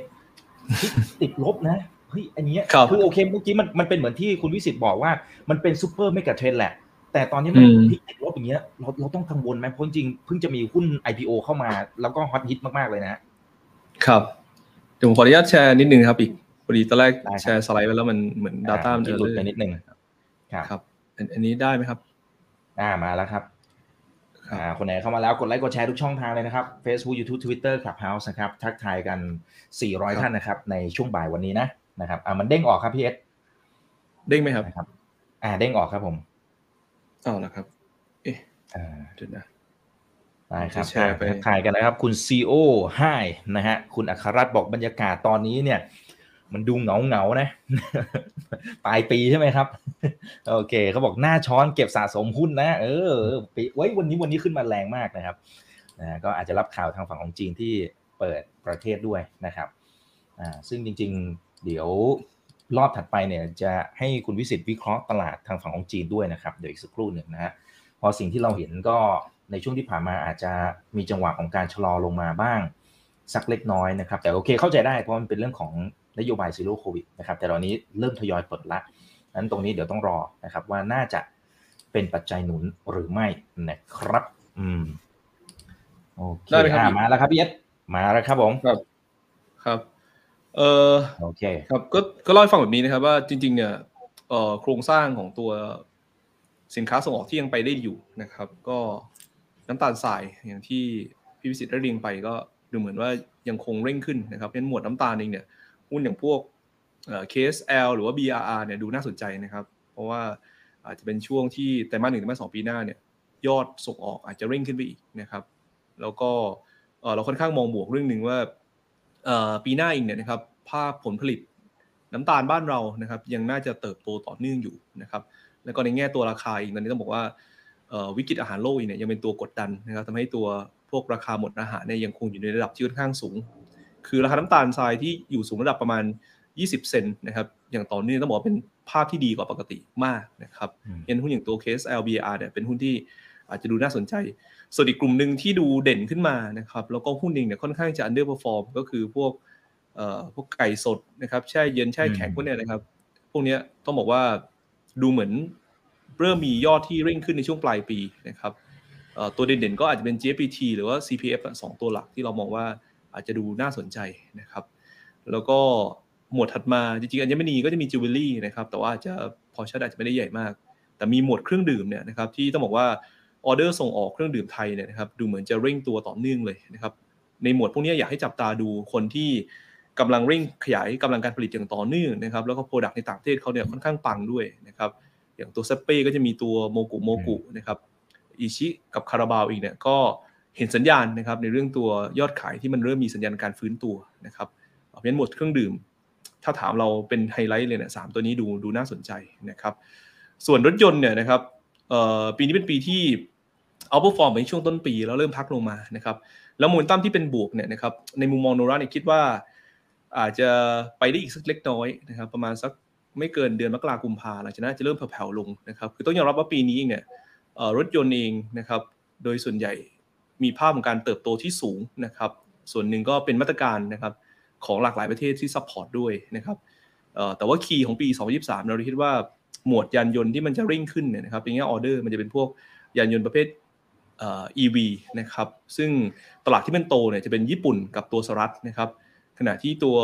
Speaker 2: ติดลบนะเฮ้ยอันเนี้ย
Speaker 4: ครับ
Speaker 2: คือโอเคเมื่อกี้มันมันเป็นเหมือนที่คุณวิศิษฐ์บอกว่ามันเป็น super megatrend แหละ แต่ตอนนี้มัน
Speaker 4: อืม
Speaker 2: พลิกติดลบอย่างเงี้ยเราเราต้องกังวลไหมเพราะจริงๆเพิ่งจะมีหุ้น IPO เข้ามา แล้วก็ฮอตฮิตมากๆเลยนะ
Speaker 4: ครับเดี๋ยวผมขออนุญาตแชร์นิดนึงครับอีก พอดีตอนแรก
Speaker 2: ได้ครับ
Speaker 4: แชร์สไลด์ไปแล้วมันเหมือน Data มัน
Speaker 2: อ่าหลุดไป
Speaker 4: เออ
Speaker 2: นิดนึงครับ
Speaker 4: ครับอันอันนี้ได้ไหมครับ
Speaker 2: อ่ามาแล้วครับ
Speaker 4: ครับ
Speaker 2: อ่าคนไหนเข้ามาแล้วกดไลค์กดแชร์ทุกช่องทางเลยนะครับ Facebook YouTube Twitter Clubhouse นะครับ ทักทายกัน 400 ท่านนะครับ ในช่วงบ่ายวันนี้นะนะครับอ่ามันเด้งออกครับพี่เอส
Speaker 4: เด้งไหมครับ
Speaker 2: นะครับ อ่าเด้งออกครับผม
Speaker 4: อ้าวนะครับ เอ๊ะ
Speaker 2: อ่า
Speaker 4: เดี๋ยวนะ
Speaker 2: ได้ครับ
Speaker 4: จะแชร์ไป
Speaker 2: ทักทายกันนะครับ คุณ CO ไฮนะฮะคุณอัครรัตน์บอกบรรยากาศตอนนี้เนี่ย มันดูเหงาเหงานะปลายปีใช่ไหมครับ โอเคเขาบอกหน้าช้อนเก็บสะสมหุ้นนะ เออปีไว้วันนี้วันนี้ขึ้นมาแรงมากนะครับนะก็อาจจะรับข่าวทางฝั่งของจีนที่เปิดประเทศด้วยนะครับอ่าซึ่งจริง ๆ เดี๋ยวรอบถัดไปเนี่ยจะให้คุณวิสิตวิเคราะห์ตลาดทางฝั่งของจีนด้วยนะครับเดี๋ยวอีกสักครู่หนึ่งนะฮะพอสิ่งที่เราเห็นก็ในช่วงที่ผ่านมาอาจจะมีจังหวะของการชะลอลงมาบ้างสักเล็กน้อยนะครับ แต่โอเคเข้าใจได้เพราะมันเป็นเรื่องของ นโยบาย Zero Covid นะครับแต่ตอนนี้เริ่มทยอยเปิดละนั้นตรงนี้เดี๋ยวต้องรอนะครับว่าน่าจะเป็นปัจจัยหนุนหรือไม่นะครับ อืมโอเค
Speaker 4: ได้ไหมครับ
Speaker 2: อะมาแล้วครับพี่เอสมาแล้วครับผม
Speaker 4: ครับครับเออ
Speaker 2: โอเค
Speaker 4: ครับก็ก็เล่าให้ฟังแบบนี้นะครับ ว่าจริง ๆ เนี่ยเอ่อโครงสร้างของตัวสินค้าส่งออกที่ยังไปได้อยู่นะครับ ก็น้ำตาลทรายอย่างที่พี่วิสิตได้เรียงไปก็ดูเหมือนว่ายังคงเร่งขึ้นนะครับเป็นหมวดน้ำตาลเองเนี่ย หุ้นอย่างพวกเอ่อ KSL หรือว่า BRR เนี่ยดูน่าสนใจนะครับ เพราะว่าอาจจะเป็นช่วงที่ไตรมาสหนึ่งไตรมาสสองปีหน้าเนี่ยยอดส่งออกอาจจะเร่งขึ้นไปอีกนะครับ แล้วก็เราค่อนข้างมองบวกเรื่องหนึ่งว่าปีหน้าเองเนี่ยนะครับภาพผลผลิตน้ำตาลบ้านเรานะครับ ยังน่าจะเติบโตต่อเนื่องอยู่นะครับ แล้วก็ในแง่ตัวราคาเองตอนนี้ต้องบอกว่าวิกฤตอาหารโลกเนี่ยยังเป็นตัวกดดันนะครับทำให้ตัวพวกราคาหมดอาหารเนี่ยยังคงอยู่ในระดับที่ค่อนข้างสูง คือราคาน้ำตาลทรายที่อยู่สูงระดับประมาณ 20 เซนนะครับอย่างต่อเนื่องต้องบอกว่าเป็นภาพที่ดีกว่าปกติมากนะครับ
Speaker 2: อืม
Speaker 4: เห็นหุ้นอย่างตัว KSL BR เนี่ยเป็นหุ้นที่อาจจะดูน่าสนใจ ส่วนอีกกลุ่มหนึ่งที่ดูเด่นขึ้นมานะครับแล้วก็หุ้นเองเนี่ยค่อนข้างจะ underperform ก็คือพวกเอ่อพวกไก่สดนะครับแช่เย็นแช่แข็ง
Speaker 2: อืม
Speaker 4: พวกเนี้ยนะครับ พวกเนี้ยต้องบอกว่าดูเหมือนเริ่มมียอดที่เร่งขึ้นในช่วงปลายปีนะครับเอ่อตัวเด่นๆก็อาจจะเป็น GPT หรือว่า CPF อะสองตัวหลักที่เรามองว่า อาจจะดูน่าสนใจนะครับ แล้วก็หมวดถัดมาจริงๆอัญมณีก็จะมีจิวเวลรี่นะครับแต่ว่าจะพอชั่นอาจจะไม่ได้ใหญ่มาก แต่มีหมวดเครื่องดื่มเนี่ยนะครับที่ต้องบอกว่าออเดอร์ส่งออกเครื่องดื่มไทยเนี่ยนะครับดูเหมือนจะเร่งตัวต่อเนื่องเลยนะครับในหมวดพวกนี้อยากให้จับตาดูคนที่กำลังเร่งขยายกำลังการผลิตอย่างต่อเนื่องนะครับแล้วก็ product ในต่างประเทศเขาเนี่ยค่อนข้างปังด้วยนะครับอย่างตัวเซ็ปเป้ก็จะมีตัวโมกุโมกุนะครับอิชิกับคาราบาวอีกเนี่ยก็ เห็นสัญญาณนะครับในเรื่องตัวยอดขายที่มันเริ่มมีสัญญาณการฟื้นตัวนะครับเพราะฉะนั้นหมวดเครื่องดื่ม ถ้าถามเราเป็นไฮไลท์เลยเนี่ยสามตัวนี้ดูดูน่าสนใจนะครับ ส่วนรถยนต์เนี่ยนะครับปีนี้เป็นปีที่ outperform ในช่วงต้นปีแล้วเริ่มพักลงมานะครับแล้วโมเมนตัมที่เป็นบวกเนี่ยนะครับในมุมมองของเราเนี่ยคิดว่า อาจจะไปได้อีกสักเล็กน้อยนะครับประมาณสักไม่เกินเดือนมกราคมกุมภาหลังจากนั้นจะเริ่มแผ่วๆลงนะครับคือต้องยอมรับว่าปีนี้เองเนี่ยรถยนต์เองนะครับโดยส่วนใหญ่ มีภาพของการเติบโตที่สูงนะครับ ส่วนหนึ่งก็เป็นมาตรการนะครับของหลากหลายประเทศที่ support ด้วยนะครับแต่ว่า key ของปี 2023 เราคิดว่าหมวดยานยนต์ที่มันจะเร่งขึ้นเนี่ยนะครับในแง่ออเดอร์มันจะเป็นพวกยานยนต์ประเภทเอ่อ EV นะครับซึ่งตลาดที่มันโตเนี่ยจะเป็นญี่ปุ่นกับตัวสหรัฐนะครับ ขณะที่ตัว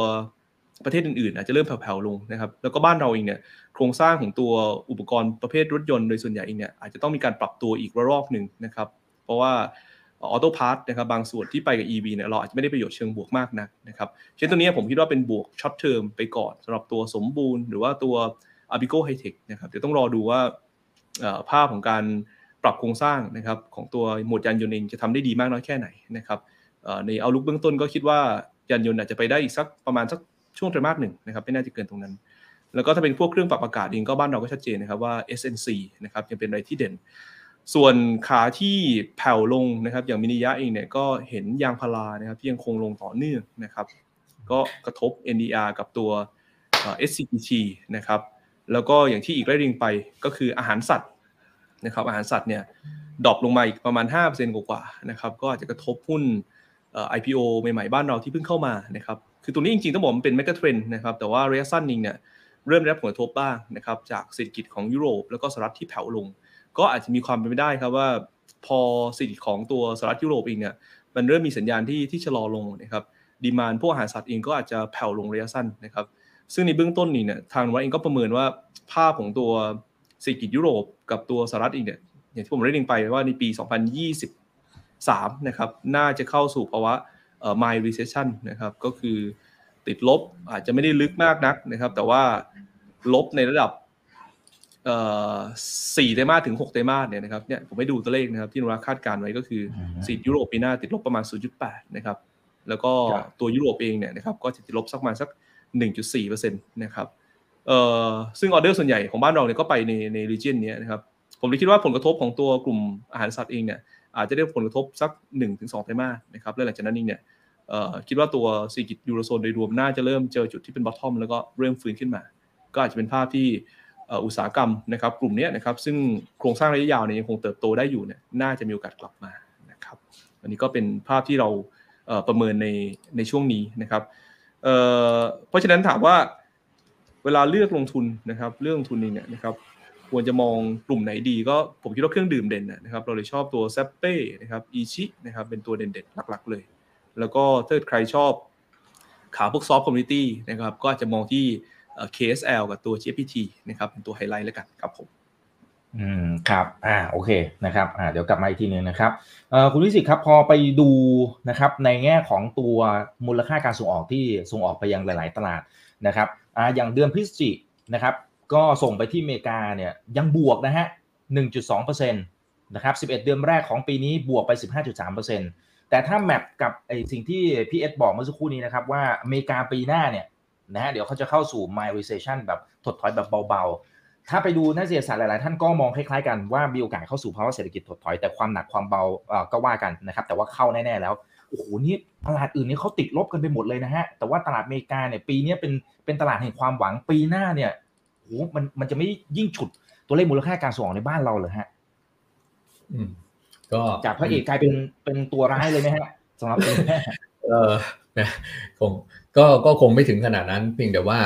Speaker 4: ประเทศอื่นๆ อาจจะเริ่มแผ่วๆลงนะครับ แล้วก็บ้านเราเองเนี่ยโครงสร้างของตัวอุปกรณ์ประเภทรถยนต์โดยส่วนใหญ่เองเนี่ยอาจจะต้องมีการปรับตัวอีกระลอกหนึ่งนะครับ เพราะว่า auto part นะครับบางส่วนที่ไปกับ EV เนี่ยเราอาจจะไม่ได้ประโยชน์เชิงบวกมากนักนะครับเช่นตัวนี้ผมคิดว่าเป็นบวก short term ไปก่อนสำหรับตัวสมบูรณ์หรือว่าตัว a b i c o High Tech นะครับเดี๋ยวต้องรอดูว่าภาพของการปรับโครงสร้างนะครับของตัวหมวดยานยนต์เองจะทำได้ดีมากน้อยแค่ไหนนะครับใน outlook เบื้องต้นก็คิดว่ายานยนต์อาจจะไปได้อีกสักประมาณสักช่วงไตรมาสหนึ่งนะครับไม่น่าจะเกินตรงนั้น แล้วก็ถ้าเป็นพวกเครื่องปรับอากาศเองก็บ้านเราก็ชัดเจนนะครับว่า SNC นะครับยังเป็นอะไรที่เด่น ส่วนขาที่แผ่วลงนะครับ อย่างมินิยะเองเนี่ยก็เห็นยางพารานะครับที่ยังคงลงต่อเนื่องนะครับ ก็กระทบ NDR กับตัว SCPT นะครับ แล้วก็อย่างที่อีกไล่เรียงไปก็คืออาหารสัตว์นะครับ อาหารสัตว์เนี่ยดรอปลงมาอีกประมาณ 5%กว่าๆนะครับ ก็อาจจะกระทบหุ้น IPO ใหม่ๆบ้านเราที่เพิ่งเข้ามานะครับ คือตัวนี้จริงๆต้องบอกมันเป็นเมกะเทรนด์นะครับ แต่ว่าระยะสั้นนิงเนี่ยเริ่มได้รับผลกระทบบ้างนะครับจากเศรษฐกิจของยุโรปแล้วก็สหรัฐที่แผ่วลง ก็อาจจะมีความเป็นไปได้ครับว่าพอเศรษฐกิจของตัวสหรัฐยุโรปเองเนี่ยมันเริ่มมีสัญญาณที่ที่ชะลอลงนะครับดีมานพวกอาหารสัตว์เองก็อาจจะแผ่วลงระยะสั้นนะครับ ซึ่งในเบื้องต้นนี่เนี่ยทางวัดเองก็ประเมินว่าภาพของตัวเศรษฐกิจยุโรปกับตัวสหรัฐเองเนี่ยอย่างที่ผมได้เรียนไปว่าในปี 2023 นะครับ น่าจะเข้าสู่ภาวะเอ่อ mild recession นะครับ ก็คือติดลบอาจจะไม่ได้ลึกมากนักนะครับ แต่ว่าลบในระดับ สี่ไตรมาสถึงหกไตรมาสเนี่ยนะครับเนี่ยผมให้ดูตัวเลขนะครับที่นุราคาดการไว้ก็คือสียุโรปปีหน้าติดลบประมาณ 0.8 นะครับ แล้วก็ตัวยุโรปเองเนี่ยนะครับก็จะติดลบสักประมาณสัก 1.4%นะครับเอ่อซึ่งออเดอร์ส่วนใหญ่ของบ้านเราเนี่ยก็ไปในในรีเจนนี้นะครับ ผมเลยคิดว่าผลกระทบของตัวกลุ่มอาหารสัตว์เองเนี่ยอาจจะได้ผลกระทบสัก 1-2ไตรมาสนะครับแล้วหลังจากนั้นเองเนี่ยคิดว่าตัวเศรษฐกิจยูโรโซนโดยรวมน่าจะเริ่มเจอจุดที่เป็นบอททอมแล้วก็เริ่มฟื้นขึ้นมา ก็อาจจะเป็นภาพที่ อุตสาหกรรมนะครับกลุ่มนี้นะครับซึ่งโครงสร้างระยะยาวเนี่ยยังคงเติบโตได้อยู่เนี่ยน่าจะมีโอกาสกลับมานะครับอันนี้ก็เป็นภาพที่เราประเมินในในช่วงนี้นะครับเพราะฉะนั้นถามว่าเวลาเลือกลงทุนนะครับเรื่องทุนนี้เนี่ยนะครับควรจะมองกลุ่มไหนดีก็ผมคิดว่าเครื่องดื่มเด่นนะครับเราเลยชอบตัวเซ็ปเป้นะครับอีชินะครับเป็นตัวเด่นๆหลักๆเลย แล้วก็ถ้าใครชอบขาพวก soft commodity นะครับก็อาจจะมองที่ KSL กับตัว GFPT นะครับเป็นตัวไฮไลท์แล้วกันครับผม
Speaker 2: อืมครับอ่าโอเคนะครับอ่าเดี๋ยวกลับมาอีกทีนึงนะครับเอ่อคุณวิสิตครับพอไปดูนะครับในแง่ของตัวมูลค่าการส่งออกที่ส่งออกไปยังหลาย ๆ ตลาดนะครับอ่าอย่างเดือนพฤศจิกนะครับก็ส่งไปที่อเมริกาเนี่ยยังบวกนะฮะ1.2%นะครับ11 เดือนแรกของปีนี้บวกไป 15.3%แต่ถ้าแมปกับไอสิ่งที่พี่เอสบอกเมื่อสักครู่นี้นะครับว่าอเมริกาปีหน้าเนี่ย นะฮะเดี๋ยวเขาจะเข้าสู่ mild recession แบบถดถอยแบบเบาๆ ถ้าไปดูนักเศรษฐศาสตร์หลายๆ ท่านก็มองคล้ายๆกันว่ามีโอกาสเข้าสู่ภาวะเศรษฐกิจถดถอยแต่ความหนักความเบาก็ว่ากันนะครับแต่ว่าเข้าแน่ๆแล้วโอ้โหนี่ตลาดอื่นนี่เขาติดลบกันไปหมดเลยนะฮะแต่ว่าตลาดอเมริกาเนี่ยปีนี้เป็นเป็นตลาดแห่งความหวังปีหน้าเนี่ยโอ้มันมันจะไม่ยิ่งฉุดตัวเลขมูลค่าการส่งออกในบ้านเราเลยฮะ
Speaker 3: อืมก็
Speaker 2: จากพระเอกกลายเป็นเป็นตัวร้ายเลยไหมฮะสำหรับ
Speaker 3: เออ คงก็ก็คงไม่ถึงขนาดนั้นเพียงแต่ว่า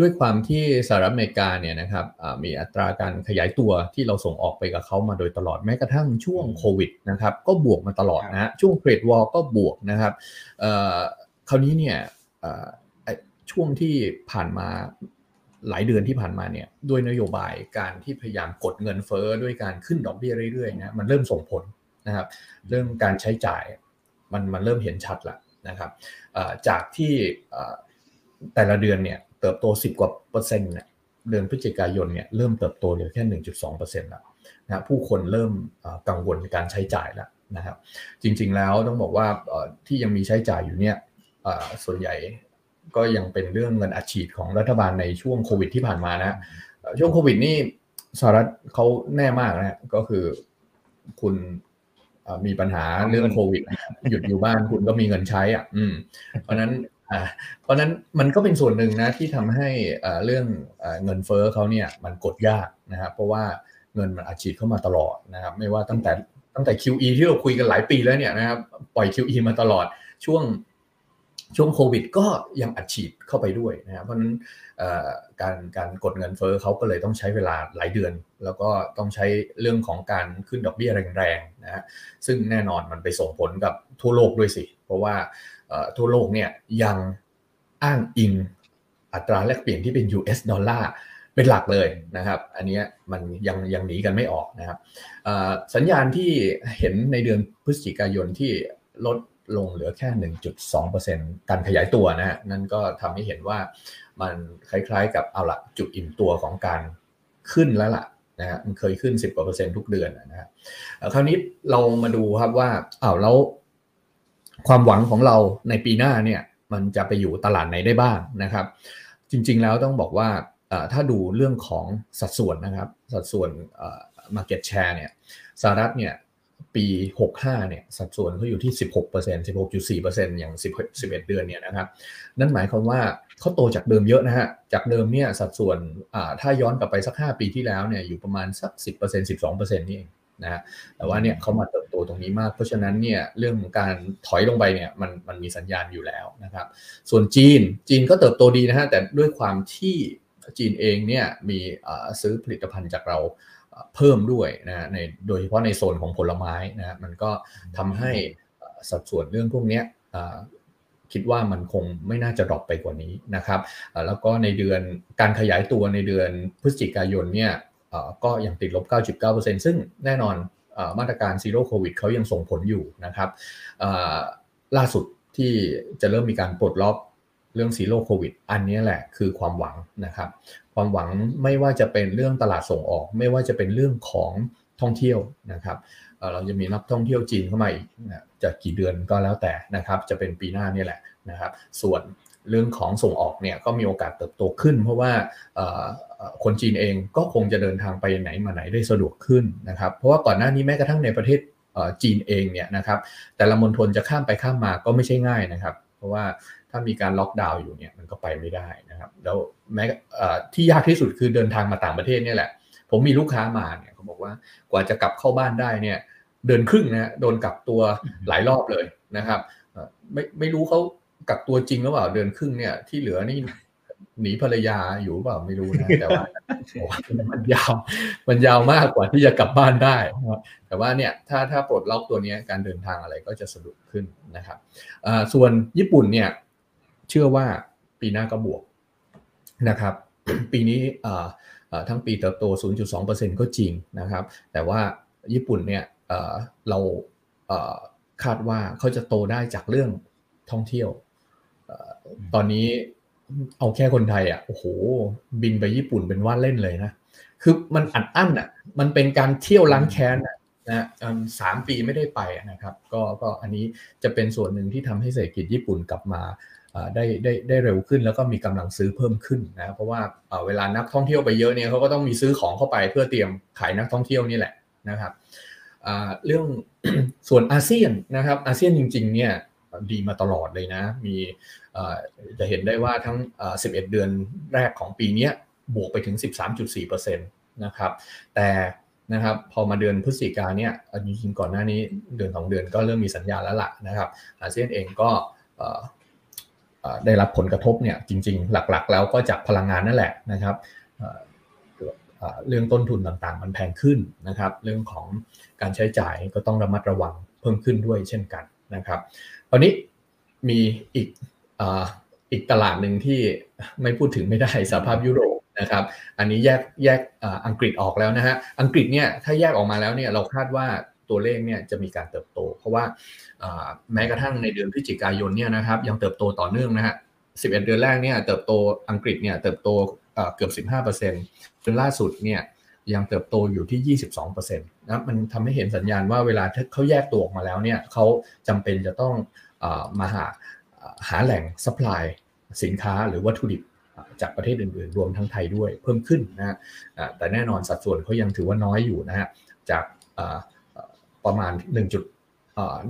Speaker 3: ด้วยความที่สหรัฐอเมริกาเนี่ยนะครับมีอัตราการขยายตัวที่เราส่งออกไปกับเขามาโดยตลอดแม้กระทั่งช่วงโควิดนะครับก็บวกมาตลอดนะฮะช่วงเทรดวอลก็บวกนะครับคราวนี้เนี่ยช่วงที่ผ่านมาหลายเดือนที่ผ่านมาเนี่ยด้วยนโยบายการที่พยายามกดเงินเฟ้อด้วยการขึ้นดอกเบี้ยเรื่อยๆนะมันเริ่มส่งผลนะครับเรื่องการใช้จ่ายมันมันเริ่มเห็นชัดแล้ว นะครับจากที่แต่ละเดือนเนี่ยเติบโต 10 กว่าเปอร์เซ็นต์เนี่ยเดือนพฤศจิกายนเนี่ยเริ่มเติบโตเหลือแค่ 1.2%แล้วนะผู้คนเริ่มกังวลการใช้จ่ายแล้วนะครับจริงๆแล้วต้องบอกว่าที่ยังมีใช้จ่ายอยู่เนี่ยส่วนใหญ่ก็ยังเป็นเรื่องเงินอัดฉีดของรัฐบาลในช่วงโควิดที่ผ่านมานะช่วงโควิดนี่สหรัฐเขาแน่มากนะก็คือคุณ มีปัญหาเรื่องโควิด หยุดอยู่บ้านคุณก็มีเงินใช้อะ อืม เพราะนั้นเพราะนั้นมันก็เป็นส่วนหนึ่งนะที่ทำให้เรื่องเงินเฟ้อเขาเนี่ยมันกดยากนะครับเพราะว่าเงินมันอัดฉีดเข้ามาตลอดนะครับไม่ว่าตั้งแต่ตั้งแต่ QE ที่เราคุยกันหลายปีแล้วเนี่ยนะครับปล่อย QE มาตลอดช่วง ช่วงโควิดก็ยังอัดฉีดเข้าไปด้วยนะครับเพราะนั้นการการกดเงินเฟอ้อเขาก็เลยต้องใช้เวลาหลายเดือน แล้วก็ต้องใช้เรื่องของการขึ้นดอกเบี้ยแรงๆนะฮะซึ่งแน่นอนมันไปส่งผลกับทั่วโลกด้วยสิ เพราะว่าทั่วโลกเนี่ยยังอ้างอิงอัตราแลกเปลี่ยนที่เป็น US ดอลลาร์เป็นหลักเลยนะครับ อันนี้มันยังยังหนีกันไม่ออกนะครับสัญญาณที่เห็นในเดือนพฤศจิกายนที่ลด ลงเหลือแค่ 1.2%การขยายตัวนะฮะนั่นก็ทำให้เห็นว่ามันคล้ายๆกับเอาละจุดอิ่มตัวของการขึ้นแล้วล่ะนะฮะมันเคยขึ้น 10กว่าเปอร์เซ็นต์ทุกเดือนนะฮะคราวนี้เรามาดูครับว่าอ้าวแล้วความหวังของเราในปีหน้าเนี่ยมันจะไปอยู่ตลาดไหนได้บ้างนะครับ จริงๆแล้วต้องบอกว่าถ้าดูเรื่องของสัดส่วนนะครับ สัดส่วน market share เนี่ยสหรัฐเนี่ย ปี 65 เนี่ย สัดส่วนเขาอยู่ที่ 16% 16.4%อย่าง10 11 เดือนเนี่ยนะครับ นั่นหมายความว่าเขาโตจากเดิมเยอะนะฮะ จากเดิมเนี่ยสัดส่วนถ้าย้อนกลับไปสัก 5 ปีที่แล้วเนี่ยอยู่ประมาณสัก 10% 12%นี่เองนะฮะแต่ว่าเนี่ยเขามาเติบโตตรงนี้มาก เพราะฉะนั้นเนี่ยเรื่องการถอยลงไปเนี่ยมันมันมีสัญญาณอยู่แล้วนะครับ ส่วนจีนจีนก็เติบโตดีนะฮะแต่ด้วยความที่จีนเองเนี่ยมีซื้อผลิตภัณฑ์จากเรา เพิ่มด้วยนะในโดยเฉพาะในโซนของผลไม้นะมันก็ทำให้สัดส่วนเรื่องพวกนี้คิดว่ามันคงไม่น่าจะดรอปไปกว่านี้นะครับ แล้วก็ในเดือนการขยายตัวในเดือนพฤศจิกายนเนี่ยก็ยังติดลบ 9.9%ซึ่งแน่นอนมาตรการ Zero Covid เขายังส่งผลอยู่นะครับล่าสุดที่จะเริ่มมีการปลดล็อก เรื่อง Zero Covid อันนี้แหละคือความหวังนะครับ ความหวังไม่ว่าจะเป็นเรื่องตลาดส่งออก ไม่ว่าจะเป็นเรื่องของท่องเที่ยวนะครับเราจะมีนักท่องเที่ยวจีนเข้ามาอีกจะกี่เดือนก็แล้วแต่นะครับ จะเป็นปีหน้านี่แหละนะครับ ส่วนเรื่องของส่งออกเนี่ยก็มีโอกาสเติบโตขึ้น เพราะว่าคนจีนเองก็คงจะเดินทางไปไหนมาไหนได้สะดวกขึ้นนะครับ เพราะว่าก่อนหน้านี้แม้กระทั่งในประเทศจีนเองเนี่ยนะครับ แต่ละมณฑลจะข้ามไปข้ามมาก็ไม่ใช่ง่ายนะครับ เพราะว่า ถ้ามีการล็อกดาวน์อยู่เนี่ยมันก็ไปไม่ได้นะครับ แล้วแม้ที่ยากที่สุดคือเดินทางมาต่างประเทศเนี่ยแหละ ผมมีลูกค้ามาเนี่ยเขาบอกว่ากว่าจะกลับเข้าบ้านได้เนี่ย เดินครึ่งนะโดนกักตัวหลายรอบเลยนะครับไม่ไม่รู้เขากักตัวจริงหรือเปล่าเดินครึ่งเนี่ยที่เหลือนี่หนีภรรยาอยู่เปล่าไม่รู้นะแต่ว่ามันยาวมันยาวมากกว่าที่จะกลับบ้านได้ แต่ว่าเนี่ยถ้าถ้าปลดล็อกตัวนี้การเดินทางอะไรก็จะสะดวกขึ้นนะครับส่วนญี่ปุ่นเนี่ย เชื่อว่าปีหน้าก็บวกนะครับปีนี้ทั้งปีเติบโต 0.2%ก็จริงนะครับ แต่ว่าญี่ปุ่นเนี่ยเราคาดว่าเขาจะโตได้จากเรื่องท่องเที่ยว ตอนนี้เอาแค่คนไทยอะโอ้โห บินไปญี่ปุ่นเป็นว่าเล่นเลยนะ คือมันอัดอั้นอะ มันเป็นการเที่ยวล้างแค้นนะสามปีไม่ได้ไปนะครับ ก็ก็อันนี้จะเป็นส่วนหนึ่งที่ทำให้เศรษฐกิจญี่ปุ่นกลับมา ได้ได้ได้เร็วขึ้นแล้วก็มีกำลังซื้อเพิ่มขึ้นนะเพราะว่าเวลานักท่องเที่ยวไปเยอะเนี่ยเขาก็ต้องมีซื้อของเข้าไปเพื่อเตรียมขายนักท่องเที่ยวนี่แหละนะครับเรื่องส่วนอาเซียนนะครับอาเซียนจริงๆเนี่ยดีมาตลอดเลยนะ มีจะเห็นได้ว่าทั้ง 11 เดือนแรกของปีนี้บวกไปถึง 13.4%นะครับแต่นะครับพอมาเดือนพฤศจิกาเนี่ยจริงๆก่อนหน้านี้เดือนสองเดือนก็เริ่มมีสัญญาณแล้วล่ะนะครับอาเซียนเองก็ ได้รับผลกระทบเนี่ยจริง ๆ หลักๆ แล้วก็จากพลังงานนั่นแหละนะครับเรื่องต้นทุนต่างๆ มันแพงขึ้นนะครับ เรื่องของการใช้จ่ายก็ต้องระมัดระวังเพิ่มขึ้นด้วยเช่นกันนะครับตอนนี้มีอีกอีกตลาดหนึ่งที่ไม่พูดถึงไม่ได้สภาพยุโรปนะครับ อันนี้แยกแยกอังกฤษออกแล้วนะฮะอังกฤษเนี่ยถ้าแยกออกมาแล้วเนี่ยเราคาดว่า ตัวเลขเนี่ยจะมีการเติบโต เพราะว่าแม้กระทั่งในเดือนพฤศจิกายนเนี่ยนะครับยังเติบโตต่อเนื่องนะฮะ11 เดือนแรกเนี่ยเติบโตอังกฤษเนี่ยเติบโตเกือบ 15%จนล่าสุดเนี่ยยังเติบโตอยู่ที่ 22%นะมันทำให้เห็นสัญญาณว่าเวลาเขาแยกตัวออกมาแล้วเนี่ยเขาจำเป็นจะต้องมาหาหาแหล่ง supply สินค้าหรือวัตถุดิบจากประเทศอื่นๆ รวมทั้งไทยด้วยเพิ่มขึ้นนะฮะแต่แน่นอนสัดส่วนเขายังถือว่าน้อยอยู่นะฮะจาก ประมาณ1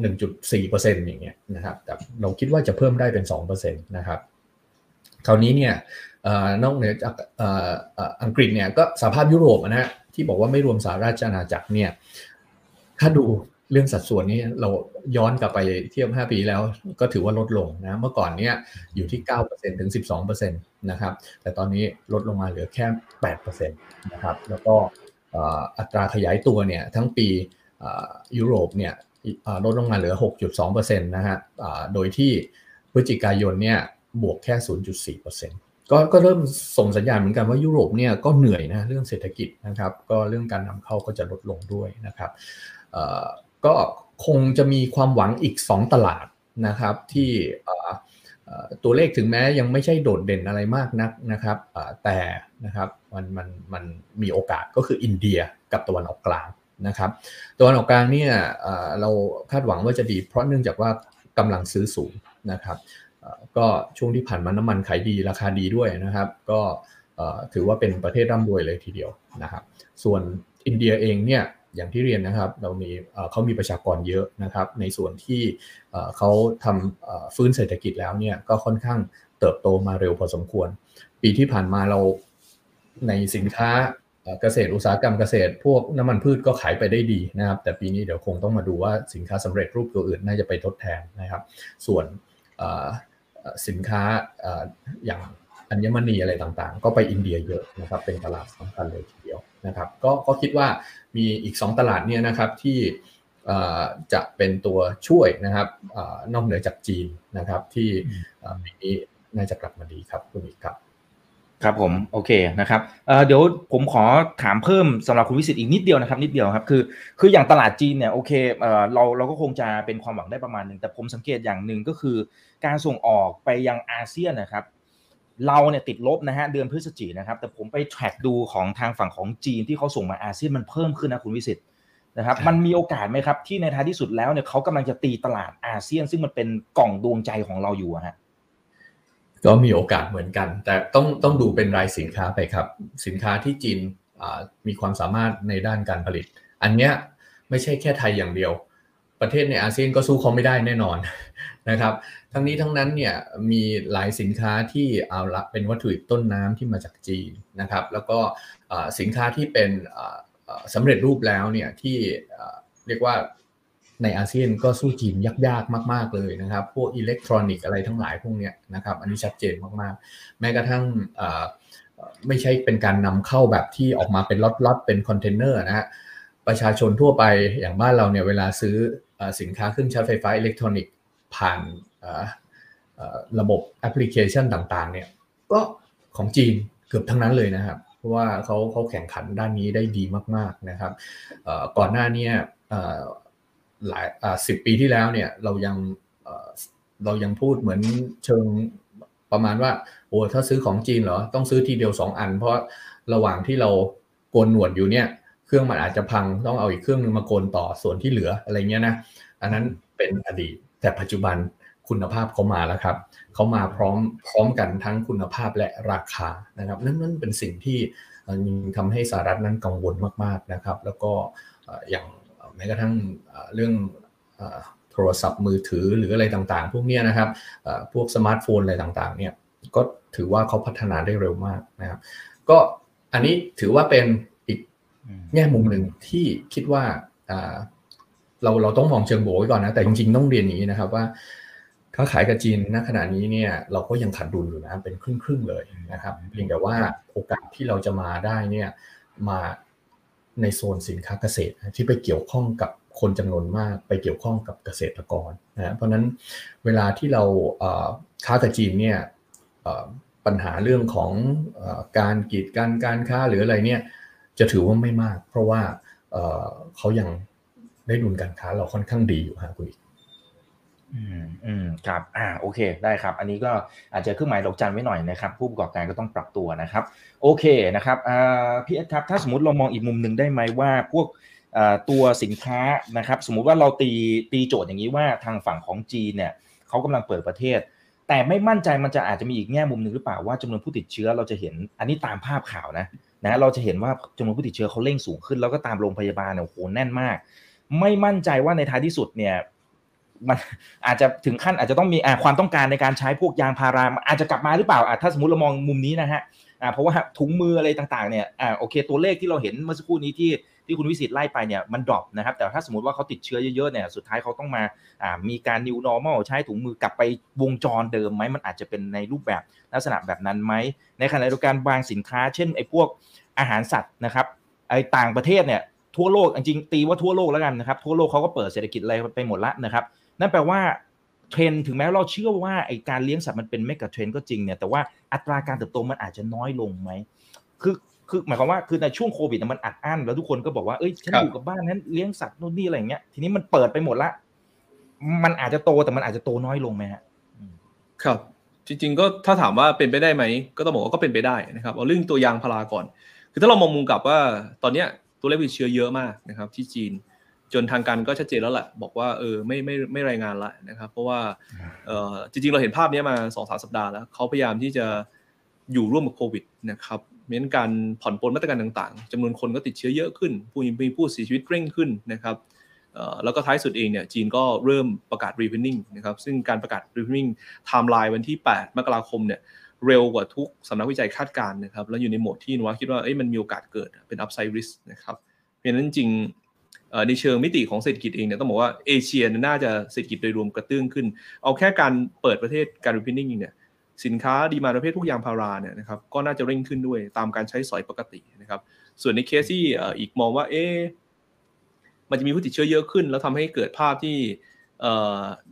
Speaker 3: 1.4%อย่างเงี้ยนะครับแต่เราคิดว่าจะเพิ่มได้เป็น2%นะครับคราวนี้เนี่ยนอกเหนือจากอังกฤษเนี่ยก็สหภาพยุโรปนะฮะที่บอกว่าไม่รวมสหราชอาณาจักรเนี่ยถ้าดูเรื่องสัดส่วนนี้เราย้อนกลับไปเทียบ 5 ปีแล้วก็ถือว่าลดลงนะเมื่อก่อนเนี่ยอยู่ที่ 9%ถึง 12%นะครับแต่ตอนนี้ลดลงมาเหลือแค่ 8%นะครับแล้วก็อัตราขยายตัวเนี่ยทั้งปี ยุโรปเนี่ยลดลงมาเหลือ 6.2%นะฮะโดยที่พฤศจิกายนเนี่ยบวกแค่ 0.4%ก็ก็เริ่มส่งสัญญาณเหมือนกันว่ายุโรปเนี่ยก็เหนื่อยนะเรื่องเศรษฐกิจนะครับก็เรื่องการนำเข้าก็จะลดลงด้วยนะครับก็คงจะมีความหวังอีก 2 ตลาดนะครับที่ตัวเลขถึงแม้ยังไม่ใช่โดดเด่นอะไรมากนักนะครับแต่นะครับมันมันมันมีโอกาสก็คืออินเดียกับตะวันออกกลาง นะครับตะวันออกกลางเนี่ยเราคาดหวังว่าจะดี เพราะเนื่องจากว่ากำลังซื้อสูงนะครับก็ช่วงที่ผ่านมาน้ำมันขายดีราคาดีด้วยนะครับ ก็ถือว่าเป็นประเทศร่ำรวยเลยทีเดียวนะครับ ส่วนอินเดียเองเนี่ยอย่างที่เรียนนะครับเรามีเขามีประชากรเยอะนะครับ ในส่วนที่เขาทำฟื้นเศรษฐกิจแล้วเนี่ยก็ค่อนข้างเติบโตมาเร็วพอสมควร ปีที่ผ่านมาเราในสินค้า เกษตรอุตสาหกรรมเกษตร พวกน้ำมันพืชก็ขายไปได้ดีนะครับ แต่ปีนี้เดี๋ยวคงต้องมาดูว่าสินค้าสำเร็จรูปตัวอื่นน่าจะไปทดแทนนะครับ ส่วนสินค้าอย่างอัญมณีอะไรต่างๆ ก็ไปอินเดียเยอะนะครับ เป็นตลาดสำคัญเลยทีเดียวนะครับ ก็ก็คิดว่ามีอีก 2 ตลาดเนี่ยนะครับที่จะเป็นตัวช่วยนะครับนอกเหนือจากจีนนะครับที่ปีนี้น่าจะกลับมาดีครับคุณอีกครับ
Speaker 2: ครับผมโอเคนะครับเดี๋ยวผมขอถามเพิ่มสำหรับคุณวิสิตอีกนิดเดียวนะครับ นิดเดียวครับคือคืออย่างตลาดจีนเนี่ยโอเคเราเราก็คงจะเป็นความหวังได้ประมาณหนึ่งแต่ผมสังเกตอย่างหนึ่งก็คือ การส่งออกไปยังอาเซียนนะครับ เราเนี่ยติดลบนะฮะเดือนพฤศจิกนะครับ แต่ผมไปแทร็กดูของทางฝั่งของจีนที่เขาส่งมาอาเซียนมันเพิ่มขึ้นนะคุณวิสิตนะครับมันมีโอกาสไหมครับที่ในท้ายที่สุดแล้วเนี่ยเขากำลังจะตีตลาดอาเซียน ซึ่งมันเป็นกล่องดวงใจของเราอยู่ฮะ
Speaker 3: ก็มีโอกาสเหมือนกัน แต่ต้องต้องดูเป็นรายสินค้าไปครับ สินค้าที่จีนมีความสามารถในด้านการผลิต อันเนี้ยไม่ใช่แค่ไทยอย่างเดียว ประเทศในอาเซียนก็สู้เขาไม่ได้แน่นอนนะครับ ทั้งนี้ทั้งนั้นเนี่ยมีหลายสินค้าที่เอาละเป็นวัตถุดิบต้นน้ำที่มาจากจีนนะครับ แล้วก็สินค้าที่เป็นสำเร็จรูปแล้วเนี่ยที่เรียกว่า ในอาเซียนก็สู้จีนยากๆมาก ๆเลยนะครับ พวกอิเล็กทรอนิกส์อะไรทั้งหลายพวกนี้นะครับ อันนี้ชัดเจนมากๆ แม้กระทั่งไม่ใช่เป็นการนำเข้าแบบที่ออกมาเป็นล็อตๆเป็นคอนเทนเนอร์นะฮะประชาชนทั่วไปอย่างบ้านเราเนี่ยเวลาซื้อสินค้าเครื่องใช้ไฟฟ้าอิเล็กทรอนิกส์ผ่านระบบแอปพลิเคชันต่างๆ เนี่ยก็ของจีนเกือบทั้งนั้นเลยนะครับ เพราะว่าเขาเขาแข่งขันด้านนี้ได้ดีมากๆนะครับก่อนหน้านี้ หลายสิบปีที่แล้วเนี่ยเรายังเรายังพูดเหมือนเชิงประมาณว่าโอ้ถ้าซื้อของจีนเหรอต้องซื้อทีเดียวสองอัน เพราะระหว่างที่เราโกนหนวดอยู่เนี่ย เครื่องมันอาจจะพังต้องเอาอีกเครื่องนึงมาโกนต่อส่วนที่เหลืออะไรเงี้ยนะอันนั้นเป็นอดีต แต่ปัจจุบันคุณภาพเขามาแล้วครับเขามาพร้อมพร้อมกันทั้งคุณภาพและราคานะครับนั่นนั่นเป็นสิ่งที่ทำให้สหรัฐนั้นกังวลมากๆนะครับ แล้วก็อย่าง แม้กระทั่งเรื่องโทรศัพท์มือถือหรืออะไรต่างๆ พวกนี้นะครับพวกสมาร์ทโฟนอะไรต่างๆเนี่ยก็ถือว่าเขาพัฒนาได้เร็วมากนะครับ ก็อันนี้ถือว่าเป็นอีกแง่มุมหนึ่งที่คิดว่าเราเราต้องมองเชิงบวกไว้ก่อนนะ แต่จริงๆต้องเรียนอย่างนี้นะครับว่าค้าขายกับจีนณขณะนี้เนี่ยเราก็ยังขาดดุลอยู่นะเป็นครึ่งๆเลยนะครับเพียงแต่ว่าโอกาสที่เราจะมาได้เนี่ยมา ในโซนสินค้าเกษตรที่ไปเกี่ยวข้องกับคนจำนวนมากไปเกี่ยวข้องกับเกษตรกรนะเพราะนั้นเวลาที่เราค้ากับจีนเนี่ยปัญหาเรื่องของการกีดกันการค้าหรืออะไรเนี่ยจะถือว่าไม่มาก เพราะว่าเขายังได้ดุลการค้าเราค่อนข้างดีอยู่ฮะคุณอีก
Speaker 2: อืมอืมครับ อ่า โอเค ได้ครับ อันนี้ก็อาจจะเครื่องหมายดอกจันไว้หน่อยนะครับ ผู้ประกอบการก็ต้องปรับตัวนะครับ โอเคนะครับ อ่า พี่เอสครับ ถ้าสมมติเรามองอีกมุมหนึ่งได้ไหมว่าพวกตัวสินค้านะครับ สมมุติว่าเราตีตีโจทย์อย่างนี้ว่าทางฝั่งของจีนเนี่ยเขากำลังเปิดประเทศ แต่ไม่มั่นใจมันจะอาจจะมีอีกแง่มุมหนึ่งหรือเปล่าว่าจำนวนผู้ติดเชื้อเราจะเห็น อันนี้ตามภาพข่าวนะนะเราจะเห็นว่าจำนวนผู้ติดเชื้อเขาเร่งสูงขึ้น แล้วก็ตามโรงพยาบาลเนี่ยโอ้โหแน่นมาก ไม่มั่นใจว่าในท้ายที่สุดเนี่ย มันอาจจะถึงขั้นอาจจะต้องมีความต้องการในการใช้พวกยางพาราอาจจะกลับมาหรือเปล่าถ้าสมมติเรามองมุมนี้นะฮะเพราะว่าถุงมืออะไรต่างๆเนี่ยโอเคตัวเลขที่เราเห็นเมื่อสักครู่นี้ที่ที่คุณวิสิตไล่ไปเนี่ยมันดรอปนะครับแต่ถ้าสมมติว่าเขาติดเชื้อเยอะๆเนี่ยสุดท้ายเขาต้องมามีการ new normal ใช้ถุงมือกลับไปวงจรเดิมไหมมันอาจจะเป็นในรูปแบบลักษณะแบบนั้นไหมในขณะเดียวกันบางสินค้า เช่นไอ้พวกอาหารสัตว์นะครับไอ้ต่างประเทศเนี่ยทั่วโลกจริงๆตีว่าทั่วโลกแล้วกันนะครับทั่วโลกเขาก็เปิดเศรษฐกิจอะไรไปหมดละนะครับ นั่นแปลว่าเทรนถึงแม้เราเชื่อว่าไอการเลี้ยงสัตว์มันเป็นเมกะเทรนก็จริงเนี่ยแต่ว่าอัตราการเติบโตมันอาจจะน้อยลงไหมคือคือหมายความว่าคือในช่วงโควิดมันอัดอั้นแล้วทุกคนก็บอกว่าเอ้ยฉันอยู่กับบ้านนั้นเลี้ยงสัตว์นู่นนี่อะไรเงี้ยทีนี้มันเปิดไปหมดละมันอาจจะโตแต่มันอาจจะโตน้อยลงไหมฮะ
Speaker 4: ครับ จริง ๆ ก็ถ้าถามว่าเป็นไปได้ไหมก็ต้องบอกว่าก็เป็นไปได้นะครับเอาเรื่องตัวยางพาราก่อน คือถ้าเรามองมุมกลับว่าตอนเนี้ยตัวเลขติดเชื้อเยอะมากนะครับ ที่จีน จนทางการก็ชัดเจนแล้วแหละบอกว่าเออไม่ไม่ไม่รายงานละนะครับ เพราะว่าเออจริงๆ เราเห็นภาพนี้มาสองสามสัปดาห์แล้วเขาพยายามที่จะอยู่ร่วมกับโควิดนะครับเน้นการผ่อนปลนมาตรการต่างๆจำนวนคนก็ติดเชื้อเยอะขึ้น ผู้มีผู้เสียชีวิตเร่งขึ้นนะครับแล้วก็ท้ายสุดเองเนี่ยจีนก็เริ่มประกาศ reopening นะครับซึ่งการประกาศ reopening ไทม์ไลน์วันที่ 8 มกราคมเนี่ยเร็วกว่าทุกสำนักวิจัยคาดการณ์นะครับแล้วอยู่ในโหมดที่นว่าคิดว่าเอ้ยมันมีโอกาสเกิดเป็น upside risk นะครับเพราะฉะนั้นจริง ในเชิงมิติของเศรษฐกิจเองเนี่ยต้องบอกว่าเอเชียน่าจะเศรษฐกิจโดยรวมกระเตื้องขึ้น เอาแค่การเปิดประเทศการ reopening เนี่ยสินค้าดีมาประเภทพวกยางพาราเนี่ยนะครับก็น่าจะเร่งขึ้นด้วยตามการใช้สอยปกตินะครับส่วนในเคสที่อีกมองว่าเอ๊มันจะมีผู้ติดเชื้อเยอะขึ้น แล้วทำให้เกิดภาพที่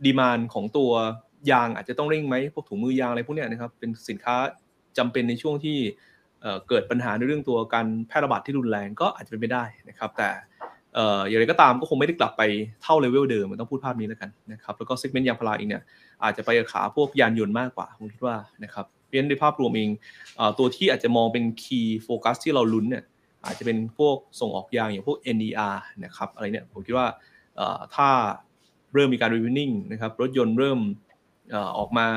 Speaker 4: demand ของตัวยางอาจจะต้องเร่งไหมพวกถุงมือยางอะไรพวกเนี้นะครับเป็นสินค้าจำเป็นในช่วงที่เกิดปัญหาในเรื่องตัวการแพร่ระบาดที่รุนแรงก็อาจจะเป็นไปได้นะครับ แต่ อย่างไรก็ตามก็คงไม่ได้กลับไปเท่าเลเวลเดิมมันต้องพูดภาพนี้แล้วกันนะครับแล้วก็ segment ยางพาราเองเนี่ยอาจจะไปขาพวกยานยนต์มากกว่าผมคิดว่านะครับเพราะฉะนั้นในภาพรวมเองตัวที่อาจจะมองเป็นคีย์โฟกัสที่เราลุ้นเนี่ยอาจจะเป็นพวกส่งออกยางอย่างพวก NER นะครับอะไรเนี่ยผมคิดว่าถ้าเริ่มมีการ reviewing นะครับรถยนต์เริ่มออกมา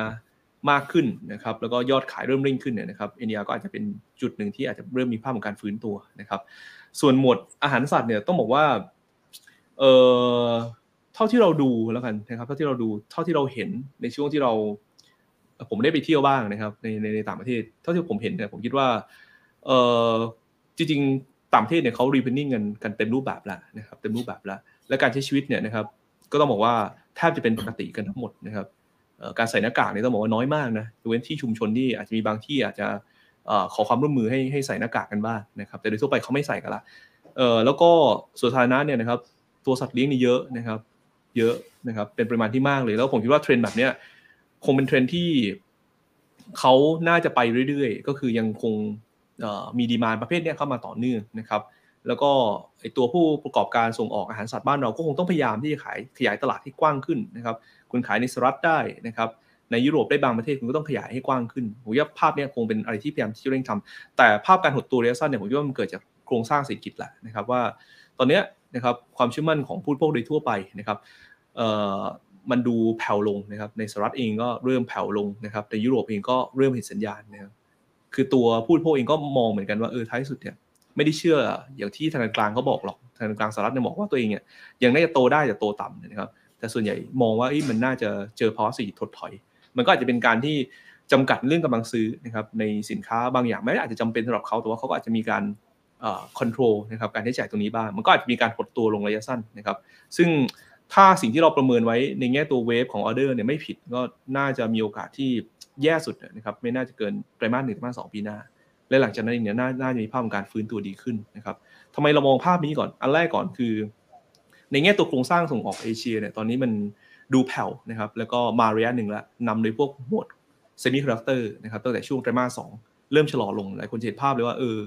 Speaker 4: มากขึ้นนะครับแล้วก็ยอดขายเริ่มเร่งขึ้นเนี่ยนะครับ NER ก็อาจจะเป็นจุดหนึ่งที่อาจจะเริ่มมีภาพของการฟื้นตัวนะครับ ส่วนหมวดอาหารสัตว์เนี่ยต้องบอกว่าเออเท่าที่เราดูแล้วกันนะครับ เท่าที่เราดูเท่าที่เราเห็นในช่วงที่เรา ผมได้ไปเที่ยวบ้างนะครับ ในในในต่างประเทศ เท่าที่ผมเห็นเนี่ยผมคิดว่าเออจริงๆต่างประเทศเนี่ยเขา reopening กันกันเต็มรูปแบบแล้วนะครับ เต็มรูปแบบแล้วและการใช้ชีวิตเนี่ยนะครับ ก็ต้องบอกว่าแทบจะเป็นปกติกันทั้งหมดนะครับการใส่หน้ากากเนี่ยต้องบอกว่าน้อยมากนะยกเว้นที่ชุมชนที่อาจจะมีบางที่อาจจะ ขอความร่วมมือให้ให้ใส่หน้ากากกันบ้างนะครับ แต่โดยทั่วไปเขาไม่ใส่กันละเออแล้วก็ส่วนสาธารณะเนี่ยนะครับตัวสัตว์เลี้ยงนี่เยอะนะครับ เยอะนะครับ เป็นปริมาณที่มากเลย แล้วผมคิดว่าเทรนด์แบบเนี้ยคงเป็นเทรนด์ที่เขาน่าจะไปเรื่อยๆ ก็คือยังคงมีดีมานประเภทนี้เข้ามาต่อเนื่องนะครับ แล้วก็ไอตัวผู้ประกอบการส่งออกอาหารสัตว์บ้านเราก็คงต้องพยายามที่จะขายขยายตลาดที่กว้างขึ้นนะครับ คุณขายในสหรัฐได้นะครับ ในยุโรปได้บางประเทศคุณก็ต้องขยายให้กว้างขึ้นผมว่าภาพนี้คงเป็นอะไรที่พยายามที่จะเร่งทำแต่ภาพการหดตัวระยะสั้นเนี่ยผมว่ามันเกิดจากโครงสร้างเศรษฐกิจแหละนะครับว่า ตอนนี้นะครับความเชื่อมั่นของผู้บริโภคโดยทั่วไปนะครับมันดูแผ่วลงนะครับในสหรัฐเองก็เริ่มแผ่วลงนะครับในยุโรปเองก็เริ่มเห็นสัญญาณนะครับคือตัวผู้บริโภคเองก็มองเหมือนกันว่าเออท้ายสุดเนี่ยไม่ได้เชื่ออย่างที่ธนาคารกลางเขาบอกหรอกธนาคารกลางสหรัฐเนี่ยบอกว่าตัวเองเนี่ยยังน่าจะโตได้แต่โตต่ำนะครับแต่ส่วนใหญ่มองว่ามันน่าจะเจอภาวะเศรษฐกิจถดถอย มันก็อาจจะเป็นการที่จำกัดเรื่องกำลังซื้อนะครับในสินค้าบางอย่างไม่อาจจะจำเป็นสำหรับเขาแต่ว่าเขาก็อาจจะมีการcontrol นะครับการใช้จ่ายตรงนี้บ้าง มันก็อาจจะมีการหดตัวลงระยะสั้นนะครับ ซึ่งถ้าสิ่งที่เราประเมินไว้ในแง่ตัว wave ของออเดอร์เนี่ยไม่ผิดก็น่าจะมีโอกาสที่แย่สุดนะครับไม่น่าจะเกินไตรมาสหนึ่งไตรมาสสองปีหน้า และหลังจากนั้นเนี่ยน่าจะมีภาพของการฟื้นตัวดีขึ้นนะครับทำไมเรามองภาพนี้ก่อนอันแรกก่อนคือ ในแง่ตัวโครงสร้างส่งออกเอเชียเนี่ยตอนนี้มัน ดูแผ่วนะครับแล้วก็มาระยะหนึ่งแล้วนำโดยพวกหมวดเซมิคอนดักเตอร์นะครับตั้งแต่ช่วงไตรมาสสองเริ่มชะลอลงหลายคนเห็นภาพเลยว่าเออ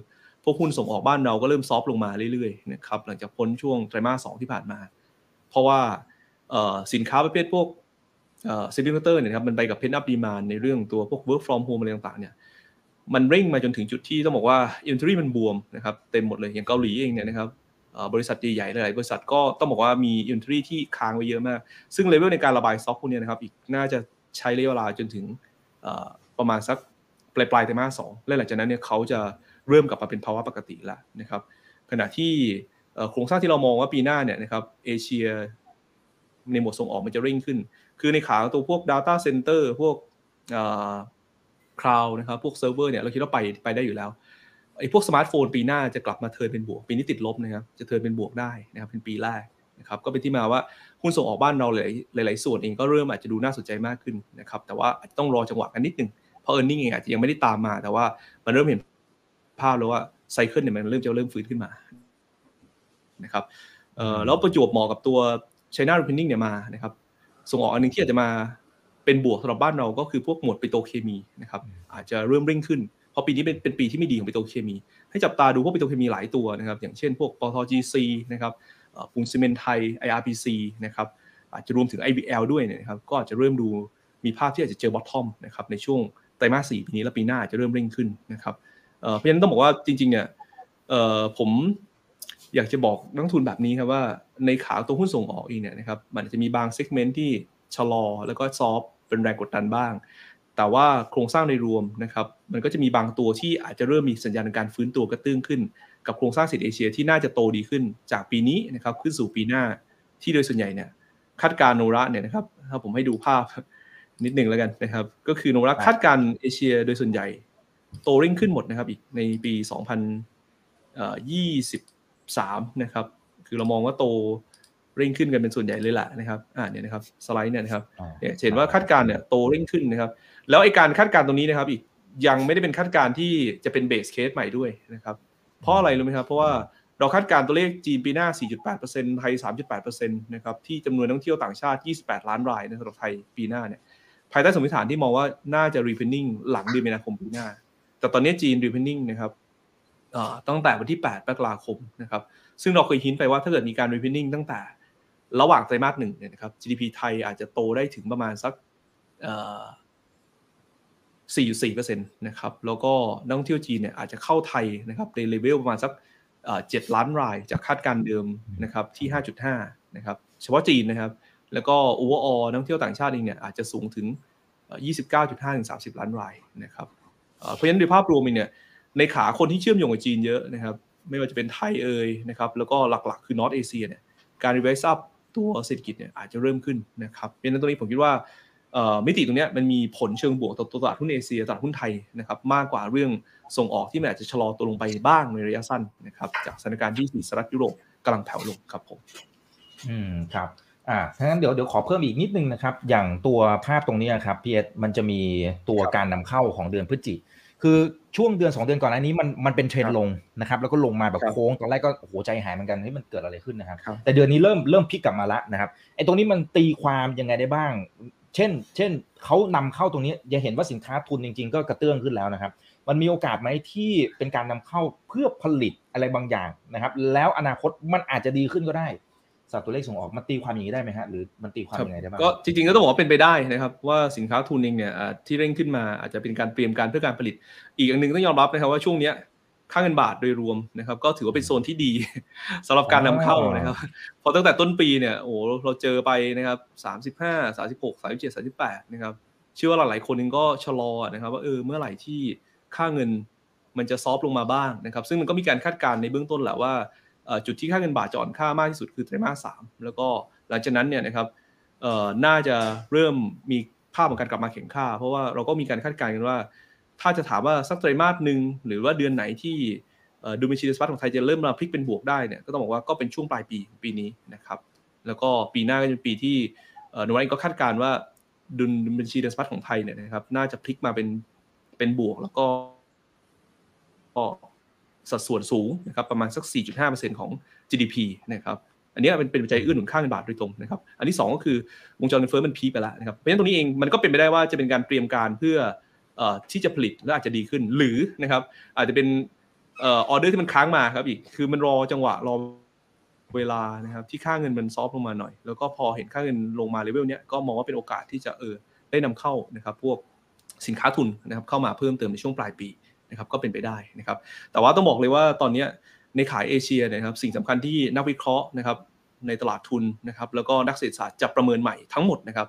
Speaker 4: พวกหุ้นส่งออกบ้านเราก็เริ่ม soft ลงมาเรื่อยๆนะครับหลังจากพ้นช่วงไตรมาสสองที่ผ่านมา เพราะว่าสินค้าประเภทพวกเซมิคอนดักเตอร์เนี่ยครับมันไปกับ pent-up demand ในเรื่องตัวพวก work from home อะไรต่างๆเนี่ยมันเร่งมาจนถึงจุดที่ต้องบอกว่า inventory มันบวมนะครับเต็มหมดเลยอย่างเกาหลีเองเนี่ยนะครับ บริษัทใหญ่ๆหลายบริษัทก็ต้องบอกว่ามี inventory ที่ค้างไว้เยอะมาก ซึ่งเลเวลในการระบายซ็อกพวกนี้นะครับอีกน่าจะใช้ระยะเวลาจนถึงประมาณสักปลายปลายไตรมาสสองและหลังจากนั้นเนี่ยเขาจะเริ่มกลับมาเป็นภาวะปกติแล้วนะครับ ขณะที่โครงสร้างที่เรามองว่าปีหน้าเนี่ยนะครับเอเชียในหมวดส่งออกมันจะเร่งขึ้น คือในขาตัวพวก Data Center พวก cloud นะครับ พวกเซิร์ฟเวอร์เนี่ยเราคิดว่าไปไปได้อยู่แล้ว ไอ้พวกสมาร์ทโฟนปีหน้าจะกลับมา turn เป็นบวก ปีนี้ติดลบนะครับ จะ turn เป็นบวกได้นะครับ เป็นปีแรกนะครับ ก็เป็นที่มาว่าหุ้นส่งออกบ้านเราหลายหลายส่วนเองก็เริ่มอาจจะดูน่าสนใจมากขึ้นนะครับ แต่ว่าต้องรอจังหวะกันนิดนึง เพราะเออร์เน็งเองอาจจะยังไม่ได้ตามมา แต่ว่ามันเริ่มเห็นภาพแล้วว่าไซเคิลเนี่ยมันเริ่มจะเริ่มฟื้นขึ้นมา นะครับ เอ่อ แล้วประจวบเหมาะกับตัว China Reopening เนี่ยมานะครับ ส่งออกอันนึงที่อาจจะมาเป็นบวกสำหรับบ้านเราก็คือพวกหมวดปิโตเคมีนะครับ อาจจะเริ่มเร่งขึ้น ราะปีนี้เป็นเป็นปีที่ไม่ดีของปิโตรเคมี ให้จับตาดูพวกปิโตรเคมีหลายตัวนะครับ อย่างเช่นพวกปตท GC นะครับปูนซิเมนต์ไทย IRPC นะครับอาจจะรวมถึง IVL ด้วยนะครับก็อาจจะเริ่มดูมีภาพที่อาจจะเจอ bottom นะครับในช่วงไตรมาสสี่ปีนี้และปีหน้าจะเริ่มเร่งขึ้นนะครับเพราะฉะนั้นต้องบอกว่าจริงๆเนี่ยผมอยากจะบอกนักลงทุนแบบนี้ครับว่าในขาตัวหุ้นส่งออกเองเนี่ยนะครับมันจะมีบาง segment ที่ชะลอแล้วก็ soft เป็นแรงกดดันบ้าง แต่ว่าโครงสร้างในรวมนะครับ มันก็จะมีบางตัวที่อาจจะเริ่มมีสัญญาณในการฟื้นตัวกระตื้นขึ้น กับโครงสร้างเศรษฐเอเชียที่น่าจะโตดีขึ้นจากปีนี้นะครับขึ้นสู่ปีหน้าที่โดยส่วนใหญ่เนี่ยคาดการโนระเนี่ยนะครับถ้าผมให้ดูภาพนิดหนึ่งแล้วกันนะครับ ก็คือโนระคาดการเอเชียโดยส่วนใหญ่ โตเร่งขึ้นหมดนะครับ อีกในปี 2023 นะครับ คือเรามองว่าโตเร่งขึ้นกันเป็นส่วนใหญ่เลยแหละนะครับ อ่าเนี่ยนะครับสไลด์เนี่ยนะครับเนี่ยเห็นว่าคาดการณ์เนี่ยโตเร่งขึ้นนะครับ แล้วไอการคาดการณ์ตรงนี้นะครับอีกยังไม่ได้เป็นคาดการณ์ที่จะเป็น base case ใหม่ด้วยนะครับเพราะอะไรรู้ไหมครับเพราะว่าเราคาดการณ์ตัวเลขจีนปีหน้า 4.8%ไทย 3.8%นะครับที่จำนวนนักท่องเที่ยวต่างชาติ 28 ล้านรายนะสำหรับไทยปีหน้าเนี่ยภายใต้สมมติฐานที่มองว่าน่าจะ reopening หลังเดือนมีนาคมปีหน้า แต่ตอนนี้จีน reopening นะครับตั้งแต่วันที่ 8มกราคมนะครับซึ่งเราเคย hint ไปว่าถ้าเกิดมีการ reopening ตั้งแต่ระหว่างไตรมาสหนึ่งเนี่ยนะครับ GDP ไทยอาจจะโตได้ถึงประมาณสัก 4.4%นะครับแล้วก็นักท่องเที่ยวจีนเนี่ยอาจจะเข้าไทยนะครับในเลเวลประมาณสักเจ็ดล้านรายจากคาดการณ์เดิมนะครับที่ 5.5นะครับเฉพาะจีนนะครับ แล้วก็ overall นักท่องเที่ยวต่างชาติเองเนี่ยอาจจะสูงถึง 29.5ถึง30 ล้านรายนะครับเพราะฉะนั้นโดยภาพรวมเนี่ยในขาคนที่เชื่อมโยงกับจีนเยอะนะครับ ไม่ว่าจะเป็นไทยเอยนะครับแล้วก็หลักๆ คือ North Asia เนี่ยการ reverse up ตัวเศรษฐกิจเนี่ยอาจจะเริ่มขึ้นนะครับเพราะฉะนั้นตรงนี้ผมคิดว่า มิติตรงนี้มันมีผลเชิงบวกต่อตลาดหุ้นเอเชียตลาดหุ้นไทยนะครับมากกว่าเรื่องส่งออกที่มันอาจจะชะลอตัวลงไปบ้างในระยะสั้นนะครับจากสถานการณ์ที่สหรัฐยุโรปกำลังแผ่วลงครับผม
Speaker 2: อืมครับอ่าถ้างั้นเดี๋ยวเดี๋ยวขอเพิ่มอีกนิดนึงนะครับ อย่างตัวภาพตรงนี้ครับพีเอสมันจะมีตัวการนำเข้าของเดือนพฤศจิกคือช่วงเดือน 2 เดือนก่อนอันนี้มันมันเป็นเทรนลงนะครับแล้วก็ลงมาแบบโค้งตอนแรกก็โหใจหายเหมือนกันให้มันเกิดอะไรขึ้นนะครับ แต่เดือนนี้เริ่มเริ่มพลิกกลับมาแล้วนะครับไอ้ตรงนี้มันตีความยังไงได้บ้าง เช่น เช่นเขานำเข้าตรงนี้จะเห็นว่าสินค้าทุนจริง ๆ ก็กระเตื้องขึ้นแล้วนะครับ มันมีโอกาสไหมที่เป็นการนำเข้าเพื่อผลิตอะไรบางอย่างนะครับ แล้วอนาคตมันอาจจะดีขึ้นก็ได้สัดตัวเลขส่งออกมันตีความอย่างนี้ได้ไหมฮะหรือมันตีความยังไงได้บ้าง
Speaker 4: ก็จริงๆก็ต้องบอกว่าเป็นไปได้นะครับ ว่าสินค้าทุนเองเนี่ยที่เร่งขึ้นมาอาจจะเป็นการเตรียมการเพื่อการผลิต อีกอย่างหนึ่งต้องยอมรับนะครับว่าช่วงนี้ ค่าเงินบาทโดยรวมนะครับ ก็ถือว่าเป็นโซนที่ดีสำหรับการนำเข้านะครับ พอตั้งแต่ต้นปีเนี่ยโอ้เราเจอไปนะครับสามสิบห้าสามสิบหกสามสิบเจ็ดสามสิบแปดนะครับเชื่อว่าหลายๆคนเองก็ชะลอนะครับ ว่าเออเมื่อไหร่ที่ค่าเงินมันจะซอฟลงมาบ้างนะครับ ซึ่งมันก็มีการคาดการณ์ในเบื้องต้นแหละว่าจุดที่ค่าเงินบาทจะอ่อนค่ามากที่สุดคือไตรมาสสามแล้วก็หลังจากนั้นเนี่ยนะครับน่าจะเริ่มมีภาพของการกลับมาแข็งค่า เพราะว่าเราก็มีการคาดการณ์กันว่า ถ้าจะถามว่าสักไตรมาสหนึ่งหรือว่าเดือนไหนที่ดูมิชิเดสปัตของไทยจะเริ่มมาพลิกเป็นบวกได้เนี่ยก็ต้องบอกว่าก็เป็นช่วงปลายปีปีนี้นะครับแล้วก็ปีหน้าก็จะเป็นปีที่นวัตก็คาดการณ์ว่าดุลบัญชีเดสปัตของไทยเนี่ยนะครับน่าจะพลิกมาเป็นเป็นบวกแล้วก็สัดส่วนสูงนะครับประมาณสัก 4.5%ของ GDP นะครับอันนี้เป็นเป็นปัจจัยอื้อหนุนค่าเงินบาทโดยตรงนะครับ อันที่ 2 ก็คือวงจรเงินเฟ้อมันพีไปแล้วนะครับเพราะฉะนั้นตรงนี้เองมันก็เป็นไปได้ว่าจะเป็นการเตรียมการเพื่อ ที่จะผลิตและอาจจะดีขึ้น หรือนะครับ อาจจะเป็นออเดอร์ที่มันค้างมาครับอีกคือมันรอจังหวะรอเวลานะครับที่ค่าเงินมันซอฟลงมาหน่อย แล้วก็พอเห็นค่าเงินลงมาเลเวลเนี้ยก็มองว่าเป็นโอกาสที่จะเออได้นำเข้านะครับ พวกสินค้าทุนนะครับเข้ามาเพิ่มเติมในช่วงปลายปีนะครับก็เป็นไปได้นะครับ แต่ว่าต้องบอกเลยว่าตอนนี้ในขายเอเชียนะครับ สิ่งสำคัญที่นักวิเคราะห์นะครับในตลาดทุนนะครับ แล้วก็นักเศรษฐศาสตร์จะประเมินใหม่ทั้งหมดนะครับ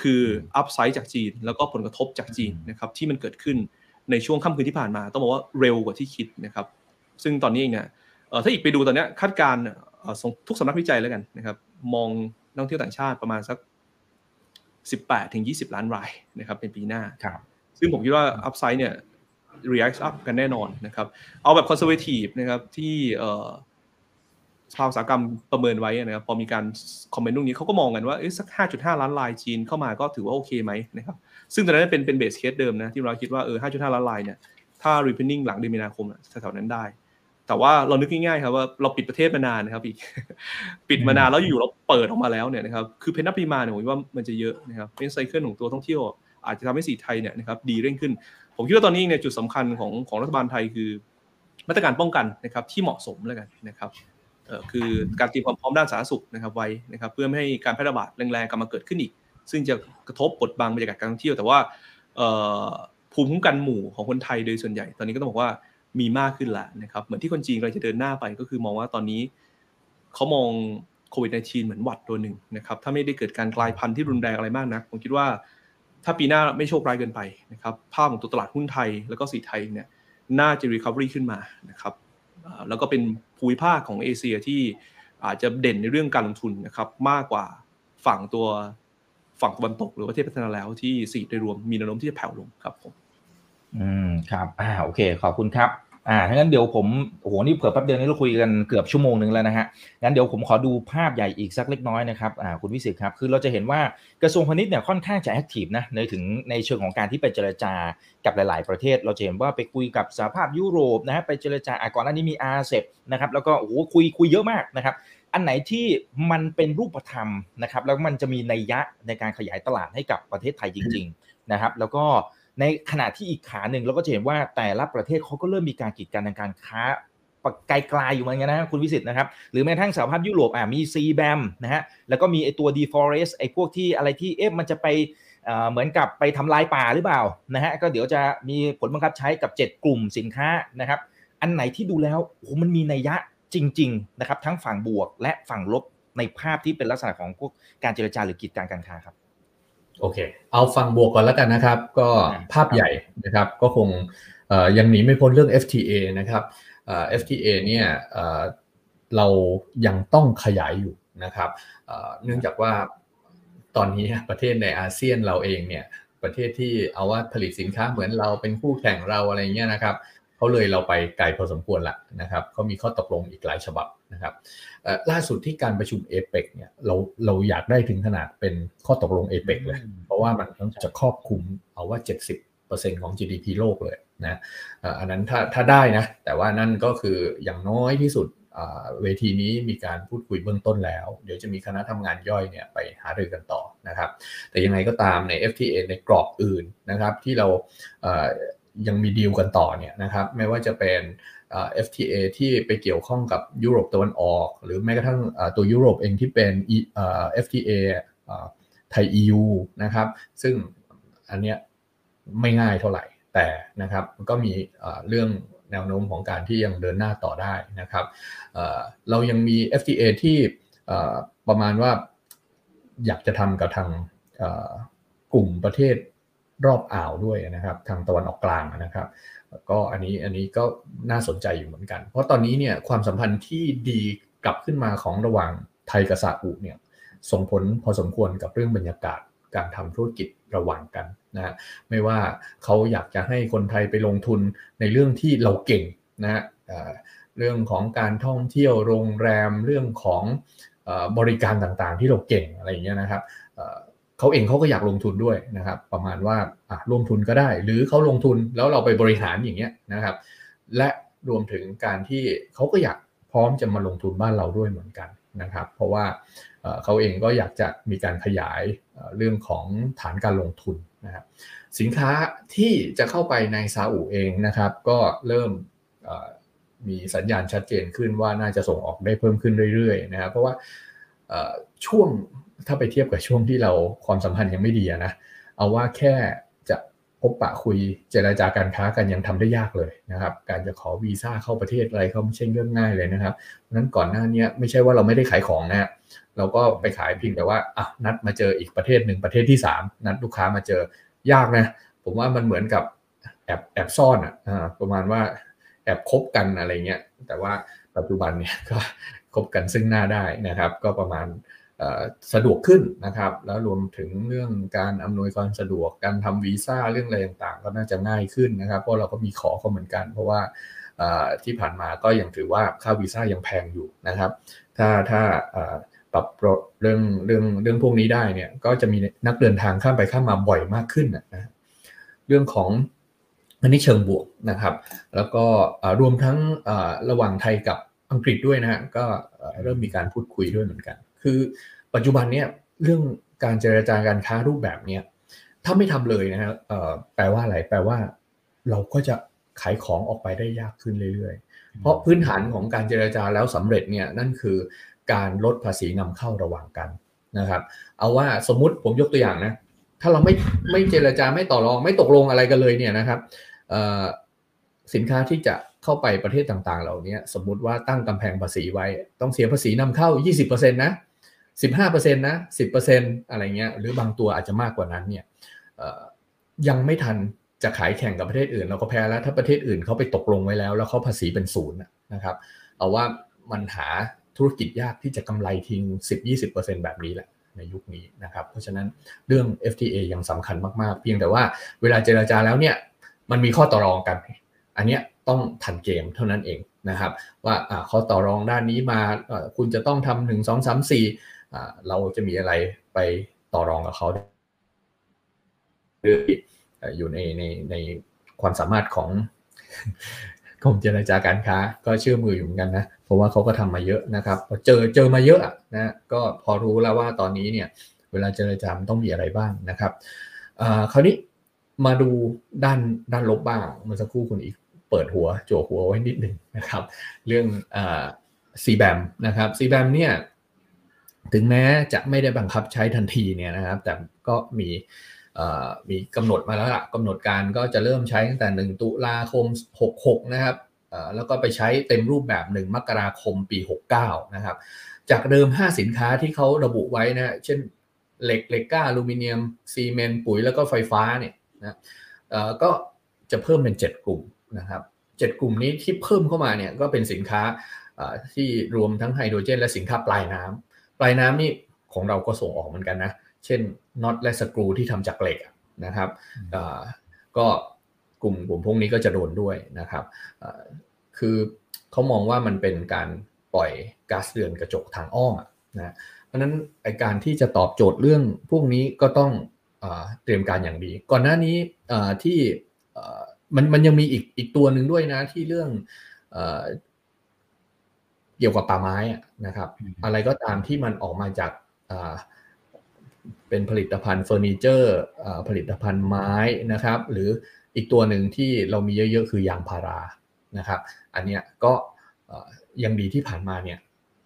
Speaker 4: คืออัพไซด์จากจีน แล้วก็ผลกระทบจากจีนนะครับที่มันเกิดขึ้นในช่วงค่ำคืนที่ผ่านมา ต้องบอกว่าเร็วกว่าที่คิดนะครับ ซึ่งตอนนี้เองเนี่ยถ้าอีกไปดูตอนนี้คาดการณ์ทุกสำนักวิจัยแล้วกันนะครับ มองนักท่องเที่ยวต่างชาติประมาณสัก 18ถึง20 ล้านรายนะครับเป็นปีหน้าซึ่งผมคิดว่า upside เนี่ย react up กันแน่นอนนะครับ เอาแบบ conservative นะครับที่ สภาอุตสาหกรรมประเมินไว้นะครับพอมีการ comment ตรงนี้เขาก็มองกันว่าสัก 5.5 ล้านรายจีนเข้ามาก็ถือว่าโอเคไหมนะครับซึ่งตอนนั้นเป็นเป็น base case เดิมนะที่เราคิดว่าเออ 5.5 ล้านรายเนี่ยถ้า reopening หลังเดือนมีนาคมแถวๆนั้นได้ แต่ว่าเรานึกง่ายๆครับว่าเราปิดประเทศมานานนะครับอีกปิดมานานแล้วอยู่เราเปิดออกมาแล้วเนี่ยนะครับคือ pent-up demand เนี่ยผมว่ามันจะเยอะนะครับเป็น cycle ของตัวท่องเที่ยวอาจจะทำให้สีไทยเนี่ยนะครับดีเร่งขึ้น ผมคิดว่าตอนนี้เนี่ยจุดสำคัญของของรัฐบาลไทยคือ มาตรการป้องกันนะครับที่เหมาะสมแล้วกันนะครับเอ่อ คือการเตรียมความพร้อมด้านสาธารณสุขนะครับไว้นะครับเพื่อไม่ให้การแพร่ระบาดแรงๆกลับมาเกิดขึ้นอีก ซึ่งจะกระทบบทบังบรรยากาศการท่องเที่ยว แต่ว่าภูมิคุ้มกันหมู่ของคนไทยโดยส่วนใหญ่ ตอนนี้ก็ต้องบอกว่ามีมากขึ้นแล้วนะครับเหมือนที่คนจีนเราจะเดินหน้าไปก็คือมองว่าตอนนี้เขามองโควิด -19 เหมือนหวัดตัวหนึ่งนะครับถ้าไม่ได้เกิดการกลายพันธุ์ที่รุนแรงอะไรมากนะผมคิดว่าถ้าปีหน้าไม่โชคร้ายเกินไปนะครับภาพของตัวตลาดหุ้นไทยแล้วก็สีไทยเนี่ยน่าจะ recovery ขึ้นมานะครับ แล้วก็เป็นภูมิภาคของเอเชียที่อาจจะเด่นในเรื่องการลงทุนนะครับมากกว่าฝั่งตัวฝั่งตะวันตกหรือประเทศพัฒนาแล้วที่สีโดยรวมมีแนวโน้มที่จะแผ่วลงครับผม
Speaker 2: อืมครับอ่าโอเค ขอบคุณครับ อ่างั้นเดี๋ยวผมโอ้โหนี่เผื่อแป๊บเดียวนี้เราคุยกันเกือบชั่วโมงหนึ่งแล้วนะฮะงั้นเดี๋ยวผมขอดูภาพใหญ่อีกสักเล็กน้อยนะครับอ่าคุณวิสิตครับคือเราจะเห็นว่ากระทรวงพาณิชย์เนี่ยค่อนข้างจะแอคทีฟนะในถึงในเชิงของการที่ไปเจรจากับหลาย ๆ ประเทศ เราจะเห็นว่าไปคุยกับสหภาพยุโรปนะฮะไปเจรจาอ่าก่อนหน้านี้มีอาเซบนะครับแล้วก็โอ้โหคุยคุยเยอะมากนะครับอันไหนที่มันเป็นรูปธรรมนะครับแล้วมันจะมีนัยยะในการขยายตลาดให้กับประเทศไทยจริง ๆ นะครับ แล้วก็ ในขณะที่อีกขาหนึ่งเราก็จะเห็นว่าแต่ละประเทศเขาก็เริ่มมีการกีดกันทางการค้าไกลๆอยู่เหมือนกันนะคุณวิสิตนะครับ หรือแม้ทั้งสหภาพยุโรปอ่ามีซีแบมนะฮะแล้วก็มีไอตัว deforest ไอพวกที่อะไรที่เอ๊ะมันจะไปเหมือนกับไปทำลายป่าหรือเปล่านะฮะก็เดี๋ยวจะมีผลบังคับใช้กับ 7 กลุ่มสินค้านะครับ อันไหนที่ดูแล้วโอ้มันมีนัยยะจริง ๆ นะครับ ทั้งฝั่งบวกและฝั่งลบในภาพที่เป็นลักษณะของพวกการเจรจาหรือกีดการการค้าครับ
Speaker 3: โอเค เอาฝั่งบวกก่อนแล้วกันนะครับ ก็ภาพใหญ่นะครับ ก็คงยังหนีไม่พ้นเรื่อง FTA นะครับ FTA เนี่ยเรายังต้องขยายอยู่นะครับเนื่องจากว่าตอนนี้ประเทศในอาเซียนเราเองเนี่ยประเทศที่เอาว่าผลิตสินค้าเหมือนเราเป็นคู่แข่งเราอะไรเงี้ยนะครับ เขาเลยเราไปไกลพอสมควรละนะครับเขามีข้อตกลงอีกหลายฉบับนะครับล่าสุดที่การประชุมเอเปกเนี่ยเราเราอยากได้ถึงขนาดเป็นข้อตกลงเอเปกเลย เพราะว่ามันจะครอบคลุมเอาว่า 70%ของ GDP โลกเลยนะอันนั้นถ้าถ้าได้นะ แต่ว่านั่นก็คืออย่างน้อยที่สุดเวทีนี้มีการพูดคุยเบื้องต้นแล้ว เดี๋ยวจะมีคณะทำงานย่อยเนี่ยไปหารือกันต่อนะครับ แต่ยังไงก็ตามใน FTA ในกรอบอื่นนะครับที่เรา ยังมีดีลกันต่อเนี่ยนะครับไม่ว่าจะเป็น FTA ที่ไปเกี่ยวข้องกับยุโรปตะวันออก หรือแม้กระทั่งตัวยุโรปเองที่เป็น FTA ไทย EU นะครับ ซึ่งอันเนี้ยไม่ง่ายเท่าไหร่แต่นะครับก็มีเรื่องแนวโน้มของการที่ยังเดินหน้าต่อได้นะครับเรายังมี FTA ที่ประมาณว่าอยากจะทำกับทางกลุ่มประเทศ รอบอ่าวด้วยนะครับ ทางตะวันออกกลางนะครับ ก็อันนี้อันนี้ก็น่าสนใจอยู่เหมือนกัน เพราะตอนนี้เนี่ยความสัมพันธ์ที่ดีกลับขึ้นมาของระหว่างไทยกับซาอุเนี่ยส่งผลพอสมควรกับเรื่องบรรยากาศการทำธุรกิจระหว่างกันนะไม่ว่าเขาอยากจะให้คนไทยไปลงทุนในเรื่องที่เราเก่งนะเรื่องของการท่องเที่ยวโรงแรมเรื่องของบริการต่างๆ ที่เราเก่งอะไรอย่างเงี้ยนะครับ เขาเองเขาก็อยากลงทุนด้วยนะครับ ประมาณว่าร่วมทุนก็ได้ หรือเขาลงทุนแล้วเราไปบริหารอย่างเงี้ยนะครับ และรวมถึงการที่เขาก็อยากพร้อมจะมาลงทุนบ้านเราด้วยเหมือนกันนะครับ เพราะว่าเขาเองก็อยากจะมีการขยายเรื่องของฐานการลงทุนนะครับสินค้าที่จะเข้าไปในซาอุเองนะครับ ก็เริ่มมีสัญญาณชัดเจนขึ้นว่าน่าจะส่งออกได้เพิ่มขึ้นเรื่อยๆนะครับ เพราะว่าช่วง ถ้าไปเทียบกับช่วงที่เราความสัมพันธ์ยังไม่ดีนะเอาว่าแค่จะพบปะคุยเจราจาการค้ากันยังทำได้ยากเลยนะครับ การจะขอวีซ่าเข้าประเทศอะไรก็ไม่ใช่เรื่องง่ายเลยนะครับเพราะนั้นก่อนหน้านี้ไม่ใช่ว่าเราไม่ได้ขายของนะเราก็ไปขายเพียงแต่ว่าอะนัดมาเจออีกประเทศหนึ่งประเทศที่ 3 นัดลูกค้ามาเจอยากนะผมว่ามันเหมือนกับแอบแอบซ่อนอะประมาณว่าแอบคบกันอะไรเงี้ยแต่ว่าปัจจุบันเนี่ยก็คบกันซึ่งหน้าได้นะครับ ก็ประมาณ สะดวกขึ้นนะครับ แล้วรวมถึงเรื่องการอำนวยความสะดวกการทำวีซ่าเรื่องอะไรต่างๆ ก็น่าจะง่ายขึ้นนะครับ เพราะเราก็มีขอเขาเหมือนกัน เพราะว่าที่ผ่านมาก็ยังถือว่าค่าวีซ่ายังแพงอยู่นะครับ ถ้าถ้าปรับเรื่องเรื่องเรื่องพวกนี้ได้เนี่ยก็จะมีนักเดินทางข้ามไปข้ามมาบ่อยมากขึ้นนะเรื่องของอันนี้เชิงบวกนะครับ แล้วก็รวมทั้งระหว่างไทยกับอังกฤษด้วยนะฮะก็เริ่มมีการพูดคุยด้วยเหมือนกัน คือปัจจุบันเนี่ยเรื่องการเจรจาการค้ารูปแบบเนี้ยถ้าไม่ทำเลยนะฮะแปลว่าอะไรแปลว่า เราก็จะขายของออกไปได้ยากขึ้นเรื่อยๆ เพราะพื้นฐานของการเจรจาแล้วสำเร็จเนี่ยนั่นคือการลดภาษีนำเข้าระหว่างกันนะครับ เอาว่าสมมุติผมยกตัวอย่างนะ ถ้าเราไม่ไม่เจรจาไม่ต่อรองไม่ตกลงอะไรกันเลยเนี่ยนะครับสินค้าที่จะเข้าไปประเทศต่างๆ เหล่านี้สมมุติว่าตั้งกำแพงภาษีไว้ ต้องเสียภาษีนำเข้า 20%นะ 15%นะ 10%อะไรเงี้ยหรือบางตัวอาจจะมากกว่านั้นเนี่ยยังไม่ทันจะขายแข่งกับประเทศอื่น เราก็แพ้แล้ว ถ้าประเทศอื่นเขาไปตกลงไว้แล้ว แล้วเขาภาษีเป็นศูนย์นะครับเอาว่ามันหาธุรกิจยากที่จะกำไรทิ้ง 10-20%แบบนี้แหละในยุคนี้นะครับ เพราะฉะนั้นเรื่อง FTA ยังสำคัญมาก ๆ เพียงแต่ว่าเวลาเจราจาแล้วเนี่ยมันมีข้อต่อรองกัน อันนี้ต้องทันเกมเท่านั้นเองนะครับ ว่าข้อต่อรองด้านนี้มาคุณจะต้องทำหนึ่งสองสามสี่ เราจะมีอะไรไปต่อรองกับเขาหรืออยู่ในในในความสามารถของกรมเจรจาการค้าก็เชื่อมืออยู่เหมือนกันนะเพราะว่าเขาก็ทำมาเยอะนะครับเจอเจอมาเยอะนะก็พอรู้แล้วว่าตอนนี้เนี่ยเวลาเจรจามันต้องมีอะไรบ้างนะครับคราวนี้มาดูด้านด้านลบบ้างเมื่อสักครู่คุณอีกเปิดหัวโจหัวไว้นิดหนึ่งนะครับ เรื่องซีแบมนะครับซีแบมเนี่ย ถึงแม้จะไม่ได้บังคับใช้ทันทีเนี่ยนะครับ แต่ก็มีมีกำหนดมาแล้วละกำหนดการก็จะเริ่มใช้ตั้งแต่ 1 ตุลาคม 66 นะครับแล้วก็ไปใช้เต็มรูปแบบ 1 มกราคมปี 69 นะครับ จากเดิม 5 สินค้าที่เขาระบุไว้นะเช่นเหล็กเหล็กก้าอลูมิเนียมซีเมนต์ปุ๋ยแล้วก็ไฟฟ้าเนี่ยนะก็จะเพิ่มเป็น 7 กลุ่มนะครับ7กลุ่มนี้ที่เพิ่มเข้ามาเนี่ยก็เป็นสินค้าที่รวมทั้งไฮโดรเจน และสินค้าปลายน้ำ ปลายน้ำนี่ของเราก็ส่งออกเหมือนกันนะ เช่นน็อตและสกรูที่ทำจากเหล็กนะครับก็กลุ่มกลุ่มพวกนี้ก็จะโดนด้วยนะครับคือเขามองว่ามันเป็นการปล่อยก๊าซเรือนกระจกทางอ้อมนะเพราะนั้นไอการที่จะตอบโจทย์เรื่องพวกนี้ก็ต้องเตรียมการอย่างดี ก่อนหน้านี้ที่มันมันยังมีอีกอีกตัวหนึ่งด้วยนะที่เรื่อง เกี่ยวกับป่าไม้นะครับ อะไรก็ตามที่มันออกมาจากเป็นผลิตภัณฑ์เฟอร์นิเจอร์ผลิตภัณฑ์ไม้นะครับ หรืออีกตัวหนึ่งที่เรามีเยอะๆ คือยางพารานะครับ อันนี้ก็ยังดีที่ผ่านมาเนี่ย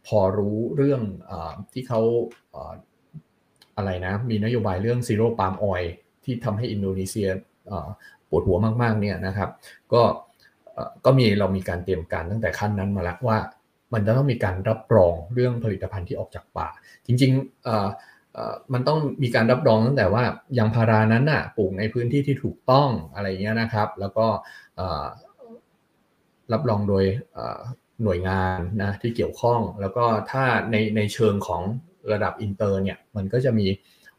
Speaker 3: พอรู้เรื่องอที่เขาอะไรนะมีนโยบายเรื่อง zero palm oil ที่ทำให้อินโดนีเซียปวดหัวมากๆเนี่ยนะครับ ก็ก็มีเรามีการเตรียมการตั้งแต่ขั้นนั้นมาแล้วว่า มันจะต้องมีการรับรองเรื่องผลิตภัณฑ์ที่ออกจากป่า จริงๆมันต้องมีการรับรองตั้งแต่ว่ายางพารานั้นน่ะปลูกในพื้นที่ที่ถูกต้องอะไรเงี้ยนะครับ แล้วก็รับรองโดยหน่วยงานนะที่เกี่ยวข้อง แล้วก็ถ้าในในเชิงของระดับอินเตอร์เนี่ยมันก็จะมี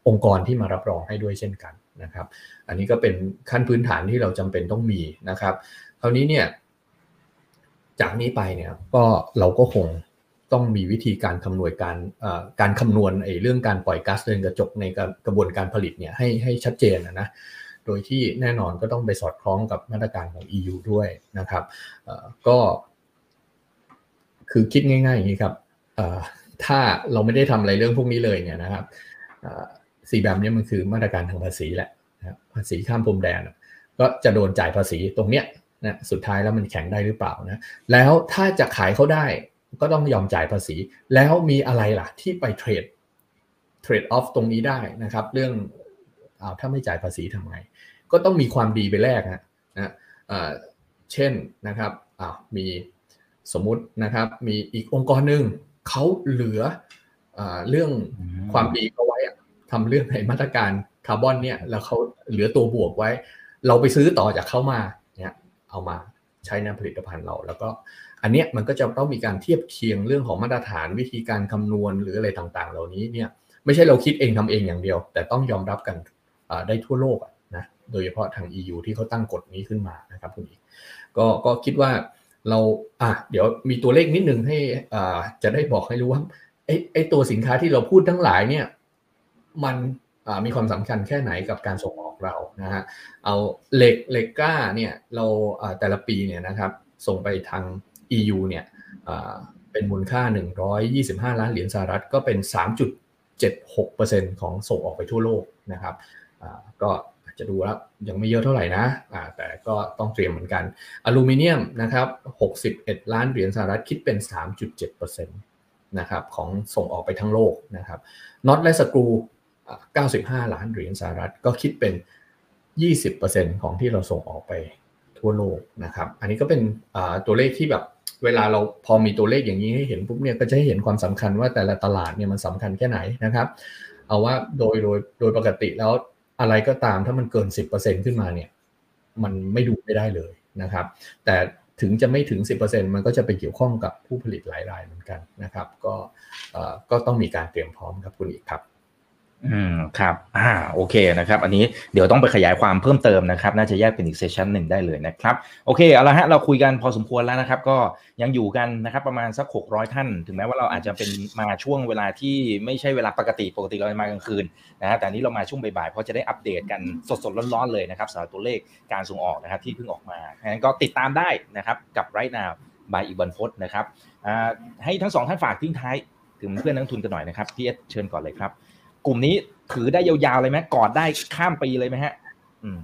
Speaker 3: องค์กรที่มารับรองให้ด้วยเช่นกันนะครับ อันนี้ก็เป็นขั้นพื้นฐานที่เราจำเป็นต้องมีนะครับ คราวนี้เนี่ย จากนี้ไปเนี่ยก็เราก็คงต้องมีวิธีการคำนวณการการคำนวณไอ้เรื่องการปล่อยก๊าซเรือนกระจกในกระบวนการผลิตเนี่ยให้ให้ชัดเจนนะโดยที่แน่นอนก็ต้องไปสอดคล้องกับมาตรการของ EU ด้วยนะครับก็คือคิดง่ายๆอย่างนี้ครับถ้าเราไม่ได้ทำอะไรเรื่องพวกนี้เลยเนี่ยนะครับสีแบบนี้มันคือมาตรการทางภาษีแหละภาษีข้ามพรมแดนก็จะโดนจ่ายภาษีตรงเนี้ย นะสุดท้ายแล้วมันแข็งได้หรือเปล่านะแล้วถ้าจะขายเขาได้ก็ต้องยอมจ่ายภาษี แล้วมีอะไรล่ะที่ไปเทรดเทรดออฟตรงนี้ได้นะครับ เรื่องอาถ้าไม่จ่ายภาษีทำไง ก็ต้องมีความดีไปแลกนะนะเช่นนะครับอ้าวมีสมมุตินะครับมีอีกองค์กรหนึ่งเขาเหลืออเรื่องความดีเขาไว้ทำเรื่องในมาตรการคาร์บอนเนี่ยแล้วเขาเหลือตัวบวกไว้ เราไปซื้อต่อจากเขามา เอามาใช้ในผลิตภัณฑ์เรา แล้วก็อันเนี้ยมันก็จะต้องมีการเทียบเคียงเรื่องของมาตรฐานวิธีการคำนวณหรืออะไรต่างๆ เหล่านี้เนี่ยไม่ใช่เราคิดเองทำเองอย่างเดียว แต่ต้องยอมรับกันได้ทั่วโลกนะโดยเฉพาะทาง EU ที่เขาตั้งกฎนี้ขึ้นมานะครับคุณอีกก็ก็คิดว่าเราอะเดี๋ยวมีตัวเลขนิดนึงให้อ่าจะได้บอกให้รู้ว่าไอ้ไอ้ตัวสินค้าที่เราพูดทั้งหลายเนี่ยมัน มีความสำคัญแค่ไหนกับการส่งออกเรานะฮะเอาเหล็กเหล็กกล้าเนี่ยเราแต่ละปีเนี่ยนะครับส่งไปทาง EU เนี่ยเป็นมูลค่า 125 ล้านเหรียญสหรัฐก็เป็น 3.76%ของส่งออกไปทั่วโลกนะครับก็จะดูแล้วยังไม่เยอะเท่าไหร่นะแต่ก็ต้องเตรียมเหมือนกัน อลูมิเนียมนะครับ 61 ล้านเหรียญสหรัฐคิดเป็น 3.7%นนะครับของส่งออกไปทั้งโลกนะครับน็อตและสกรู 95 ล้านเหรียญสหรัฐ ก็คิดเป็น 20%ของที่เราส่งออกไปทั่วโลกนะครับ อันนี้ก็เป็นตัวเลขที่แบบเวลาเราพอมีตัวเลขอย่างนี้ให้เห็นปุ๊บเนี่ยก็จะให้เห็นความสำคัญว่าแต่ละตลาดเนี่ยมันสำคัญแค่ไหนนะครับ เอาว่าโดยโดยโดยปกติแล้วอะไรก็ตามถ้ามันเกิน 10%ขึ้นมาเนี่ยมันไม่ดูไม่ได้เลยนะครับ แต่ถึงจะไม่ถึง 10%มันก็จะไปเกี่ยวข้องกับผู้ผลิตหลายรายเหมือนกันนะครับ ก็ก็ต้องมีการเตรียมพร้อมครับคุณอีกครับ
Speaker 2: อืมครับอ่าโอเคนะครับ อันนี้เดี๋ยวต้องไปขยายความเพิ่มเติมนะครับ น่าจะแยกเป็นอีกเซสชันหนึ่งได้เลยนะครับ โอเคเอาละฮะเราคุยกันพอสมควรแล้วนะครับ ก็ยังอยู่กันนะครับประมาณสัก 600 ท่าน ถึงแม้ว่าเราอาจจะเป็นมาช่วงเวลาที่ไม่ใช่เวลาปกติปกติเราจะมากลางคืนนะฮะแต่นี้เรามาช่วงบ่ายๆเพราะจะได้อัปเดตกันสดๆร้อนๆเลยนะครับสำหรับตัวเลขการส่งออกนะครับที่เพิ่งออกมางั้นก็ติดตามได้นะครับกับไรนาบายอีบันพศนะครับให้ทั้งสองท่านฝากทิ้งท้ายถึงเพื่อนนักทุนกันหน่อยนะครับพี่เอสเชิญก่อนเลยครับ กลุ่มนี้ถือได้ยาวๆเลยไหมกอดได้ข้ามปีเลยไหมฮะ อืม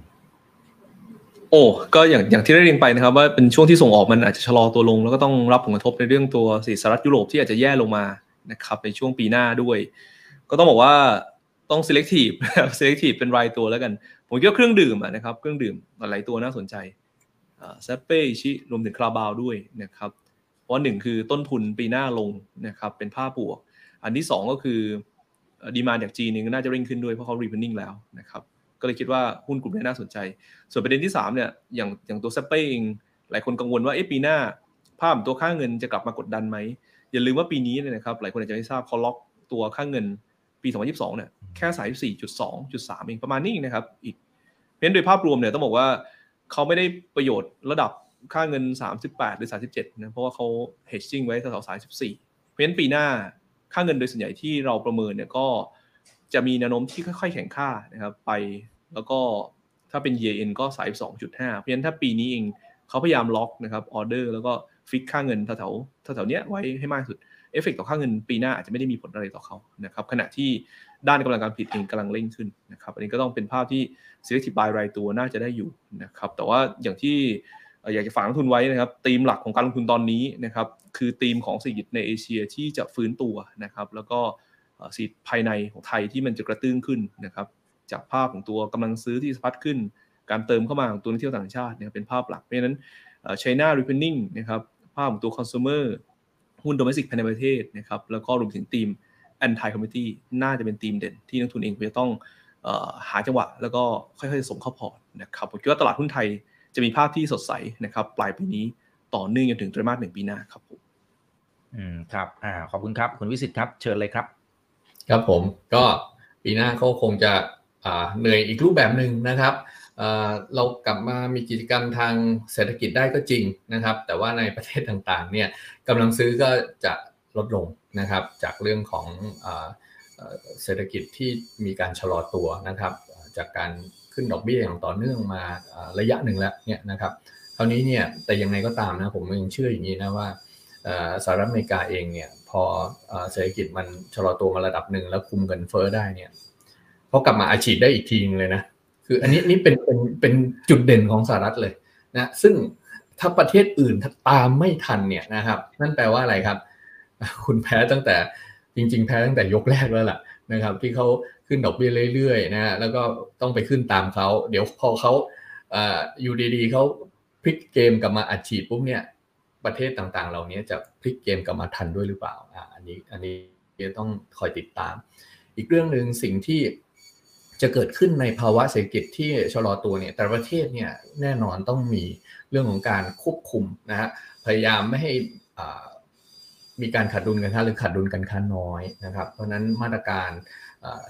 Speaker 4: โอ้ก็อย่างอย่างที่ได้เรียนไปนะครับว่าเป็นช่วงที่ส่งออกมันอาจจะชะลอตัวลง แล้วก็ต้องรับผลกระทบในเรื่องตัวสีสหรัฐยุโรปที่อาจจะแย่ลงมานะครับในช่วงปีหน้าด้วย ก็ต้องบอกว่าต้อง selective selective เป็นรายตัวแล้วกัน ผมคิดว่าเครื่องดื่มนะครับเครื่องดื่มหลายตัวน่าสนใจเซเป้ชิรวมถึงคาราบาวด้วยนะครับเพราะหนึ่งคือต้นทุนปีหน้าลงนะครับเป็นภาพบวก อันที่ 2 ก็คือ demand จากจีนนี่น่าจะเร่งขึ้นด้วยเพราะเขา reopening แล้วนะครับก็เลยคิดว่าหุ้นกลุ่มนี้น่าสนใจ ส่วนประเด็นที่3เนี่ยอย่างอย่างตัวเซ็ปเป้เองหลายคนกังวลว่าเอ๊ะปีหน้า ภาพตัวค่าเงินจะกลับมากดดันไหมอย่าลืมว่าปีนี้เนี่ยนะครับหลายคนอาจจะไม่ทราบเขาล็อกตัวค่าเงินปี 2022 เนี่ยแค่34.2.3 เองประมาณนี้นะครับอีกเพราะฉะนั้นโดยภาพรวมเนี่ยต้องบอกว่าเขาไม่ได้ประโยชน์ระดับค่าเงิน 38 หรือ 37นะเพราะว่าเขา hedging ไว้แถวๆ34เพราะฉะนั้นปีหน้า ค่าเงินโดยส่วนใหญ่ที่เราประเมินเนี่ยก็จะมีแนวโน้มที่ค่อยๆ แข็งค่านะครับไปแล้วก็ถ้าเป็น yen ก็สาย 2.5 เพราะฉะนั้นถ้าปีนี้เองเขาพยายามล็อกนะครับออเดอร์แล้วก็ fix ค่าเงินแถวๆแถวๆเนี้ยไว้ให้มากสุดเอฟเฟกต่อค่าเงินปีหน้าอาจจะไม่ได้มีผลอะไรต่อเขานะครับขณะที่ด้านกำลังการผลิตเองกำลังเร่งขึ้นนะครับอันนี้ก็ต้องเป็นภาพที่ selective buy รายตัวน่าจะได้อยู่นะครับแต่ว่าอย่างที่ อยากจะฝากนักลงทุนไว้นะครับธีมหลักของการลงทุนตอนนี้นะครับคือธีมของเศรษฐกิจในเอเชียที่จะฟื้นตัวนะครับ แล้วก็เศรษฐกิจภายในของไทยที่มันจะกระเตื้องขึ้นนะครับ จากภาพของตัวกำลังซื้อที่สะพัดขึ้น การเติมเข้ามาของตัวนักเที่ยวต่างชาติเนี่ยเป็นภาพหลักเพราะฉะนั้น China reopening นะครับภาพของตัว consumer หุ้น domestic ภายในประเทศนะครับแล้วก็รวมถึงธีม anti commodity น่าจะเป็นธีมเด่น ที่นักทุนเองจะต้องหาจังหวะ แล้วก็ค่อยๆส่งเข้าพอร์ตนะครับผมคิดว่าตลาดหุ้นไทย จะมีภาพที่สดใสนะครับปลายปีนี้ต่อเนื่องจนถึงไตรมาสหนึ่งปีหน้าครับผม
Speaker 2: อืมครับอ่าขอบคุณครับคุณวิสิตครับ เชิญเลยครับ
Speaker 3: ครับผมก็ปีหน้าเขาคงจะอ่าเหนื่อยอีกรูปแบบหนึ่งนะครับเรากลับมามีกิจกรรมทางเศรษฐกิจได้ก็จริงนะครับ แต่ว่าในประเทศต่างๆเนี่ยกำลังซื้อก็จะลดลงนะครับ จากเรื่องของเศรษฐกิจที่มีการชะลอตัวนะครับ จากการ ขึ้นดอกเบี้ยอย่างต่อเนื่องมาระยะหนึ่งแล้วเนี่ยนะครับคราวนี้เนี่ยแต่ยังไงก็ตามนะผมยังเชื่ออย่างนี้นะว่าสหรัฐอเมริกาเองเนี่ยพอเศรษฐกิจมันชะลอตัวมาระดับหนึ่งแล้วคุมเงินเฟ้อได้เนี่ยพอกลับมาอาชีพได้อีกทีนึงเลยนะคืออันนี้นี่เป็นเป็นเป็นจุดเด่นของสหรัฐเลยนะซึ่งถ้าประเทศอื่นตามไม่ทันเนี่ยนะครับ นั่นแปลว่าอะไรครับ คุณแพ้ตั้งแต่จริง ๆ แพ้ตั้งแต่ยกแรกแล้วล่ะนะครับ ที่เขาขึ้นดอกเบี้ยเรื่อยๆนะแล้วก็ต้องไปขึ้นตามเขา เดี๋ยวพอเขาอยู่ดีๆเขาพลิกเกมกลับมาอัดฉีดปุ๊บเนี่ยประเทศต่างๆ เหล่านี้จะพลิกเกมกลับมาทันด้วยหรือเปล่าอ่าอันนี้อันนี้ต้องคอยติดตาม อีกเรื่องหนึ่งสิ่งที่จะเกิดขึ้นในภาวะเศรษฐกิจที่ชะลอตัวเนี่ย แต่ประเทศเนี่ยแน่นอนต้องมีเรื่องของการควบคุมนะฮะพยายามไม่ให้มีการขาดดุลกันค้าหรือขาดดุลกันค้าน้อยนะครับ เพราะนั้นมาตรการ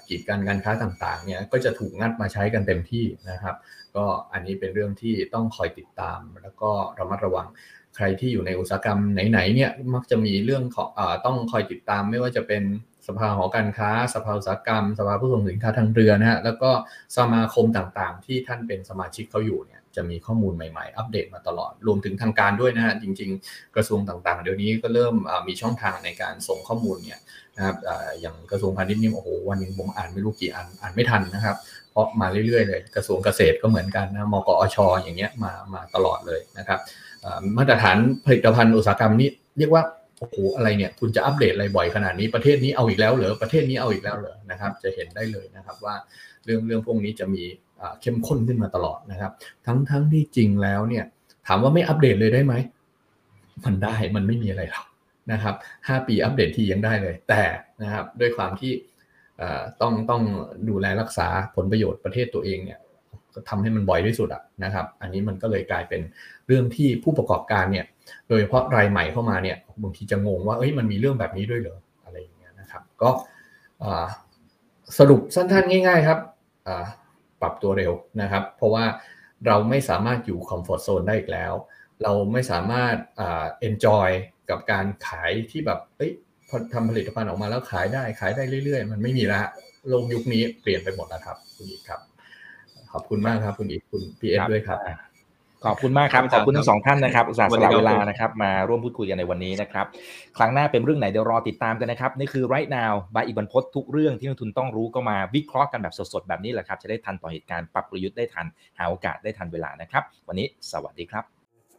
Speaker 3: กีดกันการค้าต่างๆเนี่ยก็จะถูกงัดมาใช้กันเต็มที่นะครับ ก็อันนี้เป็นเรื่องที่ต้องคอยติดตาม แล้วก็ระมัดระวังใครที่อยู่ในอุตสาหกรรมไหนๆเนี่ยมักจะมีเรื่องของอต้องคอยติดตามไม่ว่าจะเป็นสภาหอการค้า สภาอุตสาหกรรม สภาผู้ส่งสินค้าทางเรือนะฮะแล้วก็สมาคมต่างๆ ที่ท่านเป็นสมาชิกเขาอยู่เนี่ยจะมีข้อมูลใหม่ๆ อัปเดตมาตลอด รวมถึงทางการด้วยนะฮะจริง ๆ กระทรวงต่างๆ เดี๋ยวนี้ก็เริ่มมีช่องทางในการส่งข้อมูลเนี่ย นะครับอย่างกระทรวงพาณิชย์นี่โอ้โหวันนึงผมอ่านไม่รู้กี่อันอ่านไม่ทันนะครับ เพราะมาเรื่อยๆเลยกระทรวงเกษตรก็เหมือนกันนะมกอชอย่างเงี้ยมามาตลอดเลยนะครับมาตรฐานผลิตภัณฑ์อุตสาหกรรมนี่เรียกว่าโโอ้โหอะไรเนี่ยคุณจะอัปเดตอะไรบ่อยขนาดนี้ประเทศนี้เอาอีกแล้วเหรอประเทศนี้เอาอีกแล้วเหรอนะครับ จะเห็นได้เลยนะครับว่าเรื่องเรื่องพวกนี้จะมีเข้มข้นขึ้นมาตลอดนะครับ ทั้งทั้งที่จริงแล้วเนี่ยถามว่าไม่อัปเดตเลยได้ไหมมันได้มันไม่มีอะไรหรอก นะครับห้าปีอัปเดตทียังได้เลย แต่นะครับด้วยความที่ต้องต้องดูแลรักษาผลประโยชน์ประเทศตัวเองเนี่ยก็ทำให้มันบ่อยที่สุดอะนะครับ อันนี้มันก็เลยกลายเป็นเรื่องที่ผู้ประกอบการเนี่ย โดยเฉพาะรายใหม่เข้ามาเนี่ยบางทีจะงงว่าเอ้ยมันมีเรื่องแบบนี้ด้วยเหรออะไรอย่างเงี้ยนะครับ ก็สรุปสั้นๆง่าย ๆ ครับปรับตัวเร็วนะครับ เพราะว่าเราไม่สามารถอยู่คอมฟอร์ทโซนได้อีกแล้ว เราไม่สามารถเอนจอย กับการขายที่แบบเอ้ยทำผลิตภัณฑ์ออกมาแล้วขายได้ขายได้เรื่อยๆ มันไม่มีละโลกยุคนี้เปลี่ยนไปหมดแล้วครับ คุณอีกครับ ขอบคุณมากครับ คุณอีกคุณพีเอสด้วยครับ
Speaker 2: ขอบคุณมากครับ ขอบคุณทั้งสองท่านนะครับ อุตส่าห์สละเวลานะครับ มาร่วมพูดคุยกันในวันนี้นะครับ ครั้งหน้าเป็นเรื่องไหนเดี๋ยวรอติดตามกันนะครับ นี่คือ right now บายอีบันพศทุกเรื่องที่นักทุนต้องรู้ก็มาวิเคราะห์กันแบบสดๆแบบนี้แหละครับ จะได้ทันต่อเหตุการณ์ปรับประยุทธ์ได้ทันหาโอกาสได้ทันเวลานะครับ วันนี้สวัสดีครับ